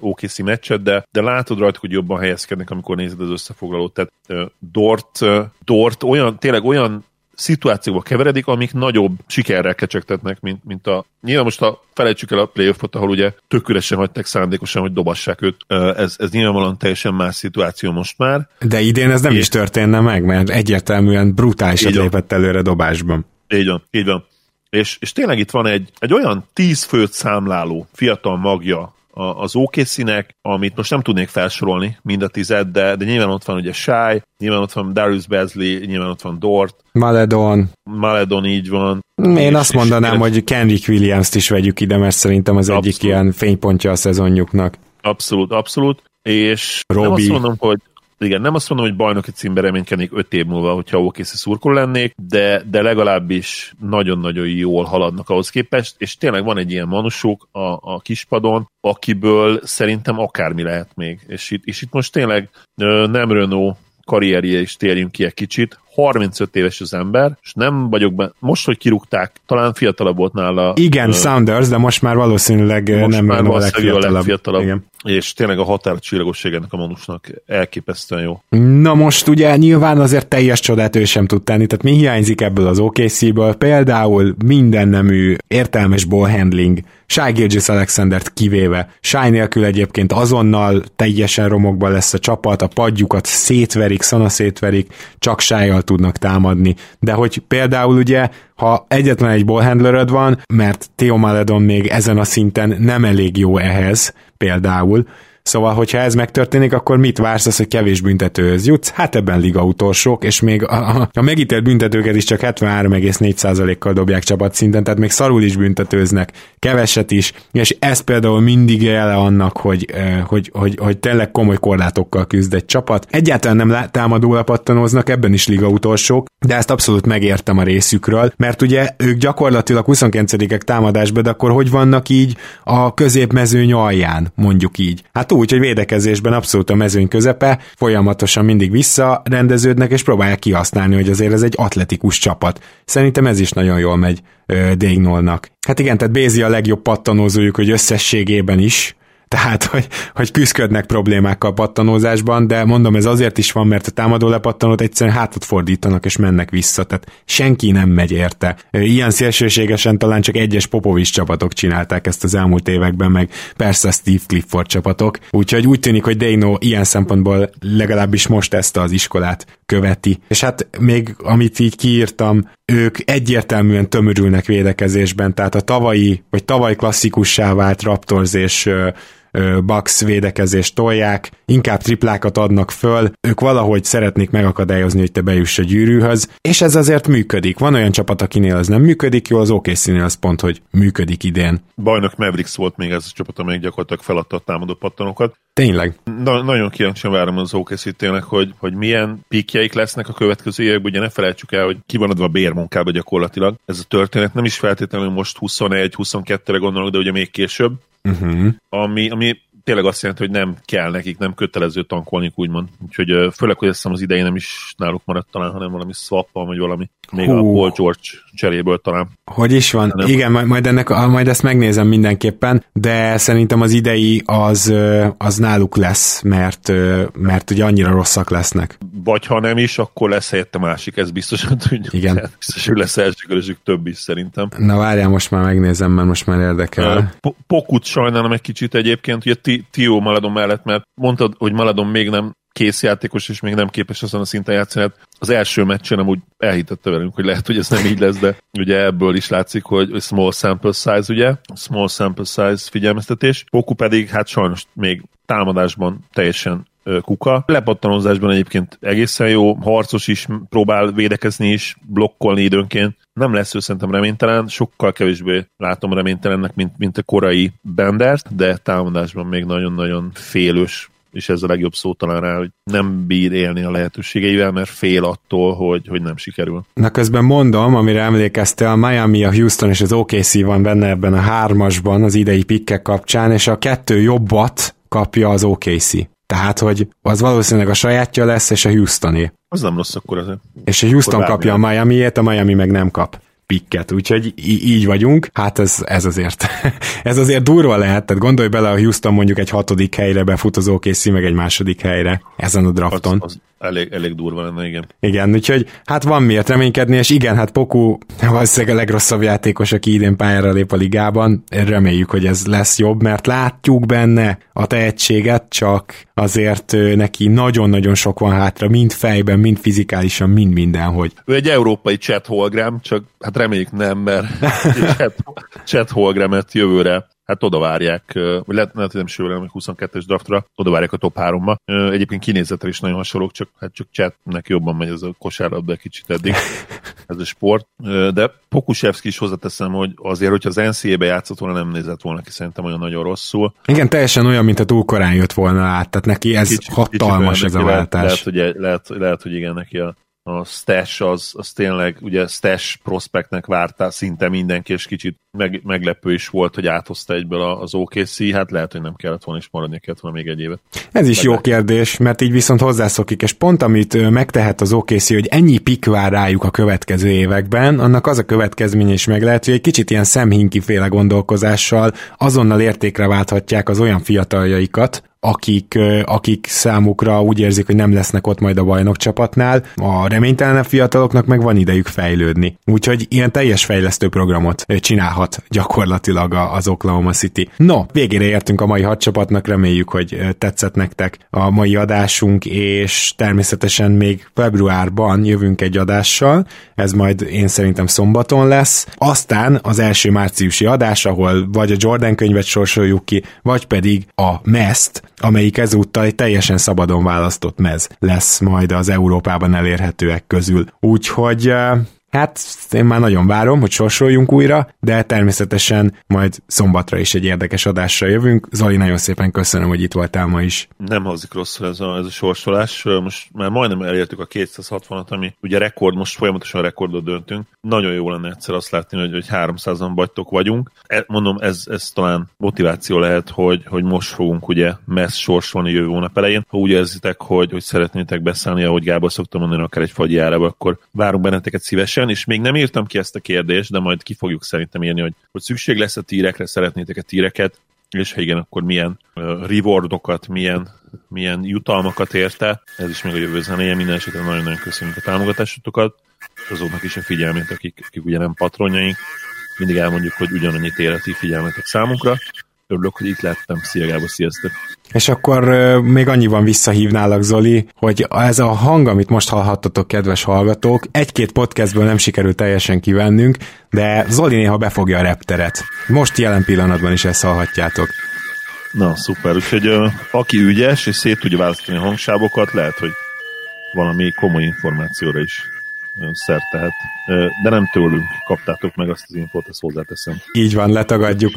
OKC meccset, de, de látod rajta, hogy jobban helyezkednek, amikor nézed az összefoglalót. Tehát Dort, Dort olyan, tényleg olyan szituációba keveredik, amik nagyobb sikerrel kecsegtetnek, mint, mint a... Nyilván most ha felejtsük el a playoffot, ahol ugye tök üresen hagyták szándékosan, hogy dobassák őt. Ez, ez nyilvánvalóan teljesen más szituáció most már. De idén ez nem és... is történne meg, mert egyértelműen brutálisan lépett előre dobásban. Így van, így van. És, és tényleg itt van egy, egy olyan tíz főt számláló fiatal magja az OKC-nek, amit most nem tudnék felsorolni, mind a tized, de, de nyilván ott van ugye Shy, nyilván ott van Darius Bezley, nyilván ott van Dort. Maledon. Maledon így van. Én és, azt mondanám, és hogy Kendrick Williams-t is vegyük ide, mert szerintem az abszolút. egyik ilyen fénypontja a szezonjuknak. Abszolút, abszolút. És Robbie. nem azt mondom, hogy igen, nem azt mondom, hogy bajnoki címbe reménykednék öt év múlva, hogyha OKC szurkol lennék, de, de legalábbis nagyon-nagyon jól haladnak ahhoz képest, és tényleg van egy ilyen manusuk a, a kispadon, akiből szerintem akármi lehet még. És itt, és itt most tényleg nem Renault karrierje is térjünk ki egy kicsit. 35 éves az ember, és nem vagyok benne. Most, hogy kirúgták, talán fiatalabb volt nála. Igen, uh, Sounders, de most már valószínűleg most nem már a legfiatalabb. A legfiatalabb. Igen. És tényleg a határcsillagosság ennek a manusnak elképesztően jó. Na most ugye nyilván azért teljes csodát ő sem tud tenni, tehát mi hiányzik ebből az OKC-ből? Például minden nemű értelmes ball handling, Shai Gilgis Alexandert kivéve. Shai nélkül egyébként azonnal teljesen romokban lesz a csapat, a padjukat szétverik, szana szétverik, csak Shai tudnak támadni. De hogy például ugye, ha egyetlen egy ballhandleröd van, mert Theo Maledon még ezen a szinten nem elég jó ehhez, például, Szóval, hogyha ez megtörténik, akkor mit vársz az, hogy kevés büntetőhöz jutsz? Hát ebben liga utolsók, és még a, a, megítélt büntetőket is csak 73,4%-kal dobják csapatszinten, tehát még szarul is büntetőznek, keveset is, és ez például mindig jele annak, hogy, hogy, hogy, hogy tényleg komoly korlátokkal küzd egy csapat. Egyáltalán nem támadó pattanóznak, ebben is liga utolsók, de ezt abszolút megértem a részükről, mert ugye ők gyakorlatilag 29-ek támadásban, de akkor hogy vannak így a középmezőny alján, mondjuk így? Hát úgy, hogy védekezésben abszolút a mezőny közepe, folyamatosan mindig visszarendeződnek, és próbálják kihasználni, hogy azért ez egy atletikus csapat. Szerintem ez is nagyon jól megy Dégnolnak. Hát igen, tehát Bézi a legjobb pattanózójuk, hogy összességében is, tehát hogy, hogy küzdködnek problémákkal pattanózásban, de mondom, ez azért is van, mert a támadó lepattanót egyszerűen hátat fordítanak és mennek vissza, tehát senki nem megy érte. Ilyen szélsőségesen talán csak egyes Popovics csapatok csinálták ezt az elmúlt években, meg persze Steve Clifford csapatok, úgyhogy úgy tűnik, hogy Dano ilyen szempontból legalábbis most ezt az iskolát követi. És hát még amit így kiírtam, ők egyértelműen tömörülnek védekezésben, tehát a tavalyi, vagy tavaly klasszikussá vált Raptors és Bucks védekezést tolják, inkább triplákat adnak föl, ők valahogy szeretnék megakadályozni, hogy te bejuss a gyűrűhöz, és ez azért működik. Van olyan csapat, akinél ez nem működik, jó, az OKC-nél az pont, hogy működik idén. Bajnok Mavericks volt még ez a csapat, amelyik gyakorlatilag feladta a támadó pattanokat. Tényleg. Na, nagyon kíváncsian várom az OKC hogy, hogy milyen pikjeik lesznek a következő években. Ugye ne felejtsük el, hogy ki van adva a bérmunkába gyakorlatilag. Ez a történet nem is feltétlenül most 21-22-re gondolok, de ugye még később uh-huh. ami, ami it tényleg azt jelenti, hogy nem kell nekik, nem kötelező tankolni, úgymond. Úgyhogy főleg, hogy azt az idején nem is náluk maradt talán, hanem valami swap vagy valami. Még Hú. a Paul George cseréből talán. Hogy is van? Nem. Igen, majd, majd, ennek, majd ezt megnézem mindenképpen, de szerintem az idei az, az náluk lesz, mert, mert ugye annyira rosszak lesznek. Vagy ha nem is, akkor lesz helyette másik, ez biztosan tudjuk. Igen. Biztos, hogy lesz első több is szerintem. Na várjál, most már megnézem, mert most már érdekel. Pokut sajnálom egy kicsit egyébként, ugye Tio Maladon mellett, mert mondtad, hogy Maladon még nem kész játékos, és még nem képes azon a szinten játszani. Hát az első meccsen amúgy elhitette velünk, hogy lehet, hogy ez nem így lesz, de ugye ebből is látszik, hogy small sample size, ugye? Small sample size figyelmeztetés. Poku pedig hát sajnos még támadásban teljesen kuka. Lepattanozásban egyébként egészen jó, harcos is, próbál védekezni is, blokkolni időnként. Nem lesz ő szerintem reménytelen, sokkal kevésbé látom reménytelennek, mint, mint a korai Bendert, de támadásban még nagyon-nagyon félős és ez a legjobb szó talán rá, hogy nem bír élni a lehetőségeivel, mert fél attól, hogy, hogy nem sikerül. Na közben mondom, amire emlékeztél, a Miami, a Houston és az OKC van benne ebben a hármasban az idei pikkek kapcsán, és a kettő jobbat kapja az OKC. Tehát, hogy az valószínűleg a sajátja lesz, és a Houstoné. Az nem rossz akkor azért. És a Houston kapja a Miami-ét, a Miami meg nem kap pikket, úgyhogy így vagyunk, hát ez, ez azért ez azért durva lehet, tehát gondolj bele, a Houston mondjuk egy hatodik helyre befut az OKC, meg egy második helyre ezen a drafton. Az, az elég, elég durva lenne, igen. Igen, úgyhogy hát van miért reménykedni, és igen, hát Poku valószínűleg a legrosszabb játékos, aki idén pályára lép a ligában, reméljük, hogy ez lesz jobb, mert látjuk benne a tehetséget, csak azért neki nagyon-nagyon sok van hátra, mind fejben, mind fizikálisan, mind mindenhogy. Ő egy európai Chet Holgram, csak hát reméljük nem, mert Chet, Chet Holgramet jövőre hát oda várják, vagy lehet, lehet hogy nem sőle, 22-es draftra, oda várják a top 3-ba. Egyébként kinézetre is nagyon hasonlók, csak hát csak chatnek jobban megy ez a kosárlabda kicsit eddig, ez a sport. De Pokusevski is hozzáteszem, hogy azért, hogyha az NCAA-be játszott volna, nem nézett volna ki szerintem olyan nagyon rosszul. Igen, teljesen olyan, mint a túl korán jött volna át, tehát neki ez kicsit, hatalmas kicsit ez a váltás. Lehet, lehet, hogy, lehet, lehet, hogy igen, neki a a stash az, az tényleg ugye stash prospektnek várta szinte mindenki, és kicsit meg, meglepő is volt, hogy áthozta egyből az OKC, hát lehet, hogy nem kellett volna is maradni, kellett volna még egy évet. Ez is Meg jó kérdés, mert így viszont hozzászokik, és pont amit megtehet az OKC, hogy ennyi pik vár rájuk a következő években, annak az a következménye is meg lehet, hogy egy kicsit ilyen szemhinki féle gondolkozással azonnal értékre válthatják az olyan fiataljaikat, akik, akik számukra úgy érzik, hogy nem lesznek ott majd a bajnok csapatnál, a reménytelenebb fiataloknak meg van idejük fejlődni. Úgyhogy ilyen teljes fejlesztő programot csinálhat gyakorlatilag az Oklahoma City. No, végére értünk a mai hat csapatnak, reméljük, hogy tetszett nektek a mai adásunk, és természetesen még februárban jövünk egy adással, ez majd én szerintem szombaton lesz. Aztán az első márciusi adás, ahol vagy a Jordan könyvet sorsoljuk ki, vagy pedig a Mest, amelyik ezúttal egy teljesen szabadon választott mez lesz majd az Európában elérhetőek közül. Úgyhogy Hát én már nagyon várom, hogy sorsoljunk újra, de természetesen majd szombatra is egy érdekes adásra jövünk. Zoli, nagyon szépen köszönöm, hogy itt voltál ma is. Nem hozik rosszul ez a, ez a sorsolás. Most már majdnem elértük a 260-at, ami ugye rekord, most folyamatosan rekordot döntünk. Nagyon jó lenne egyszer azt látni, hogy, hogy 300-an vagytok vagyunk. E, mondom, ez, ez talán motiváció lehet, hogy, hogy most fogunk ugye messz sorsolni jövő hónap elején. Ha úgy érzitek, hogy, hogy szeretnétek beszállni, ahogy Gábor szoktam mondani, akár egy fagyjára, akkor várunk benneteket szívesen nincsen, és még nem írtam ki ezt a kérdést, de majd ki fogjuk szerintem írni, hogy, hogy szükség lesz a tírekre, szeretnétek a tíreket, és ha igen, akkor milyen uh, rewardokat, milyen, milyen jutalmakat érte. Ez is még a jövő zenéje. Minden esetre nagyon-nagyon köszönjük a támogatásotokat, azoknak is a figyelmét, akik, akik ugye nem patronjaink. Mindig elmondjuk, hogy ugyanannyit éreti figyelmetek számunkra. Örülök, hogy itt lettem. Szia Gábor, sziasztok! És akkor még annyiban visszahívnálak, Zoli, hogy ez a hang, amit most hallhattatok, kedves hallgatók, egy-két podcastből nem sikerült teljesen kivennünk, de Zoli néha befogja a repteret. Most jelen pillanatban is ezt hallhatjátok. Na, szuper. Úgyhogy uh, aki ügyes, és szét tudja választani a hangsávokat, lehet, hogy valami komoly információra is szert tehet. De nem tőlünk kaptátok meg azt az infót, ezt hozzáteszem. Így van, letagadjuk.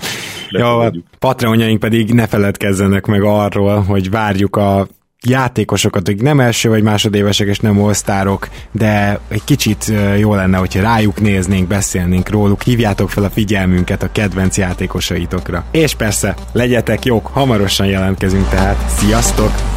letagadjuk. Jó, a Patreonjaink pedig ne feledkezzenek meg arról, hogy várjuk a játékosokat, akik nem első vagy másodévesek és nem osztárok, de egy kicsit jó lenne, hogyha rájuk néznénk, beszélnénk róluk, hívjátok fel a figyelmünket a kedvenc játékosaitokra. És persze, legyetek jók, hamarosan jelentkezünk tehát. Sziasztok!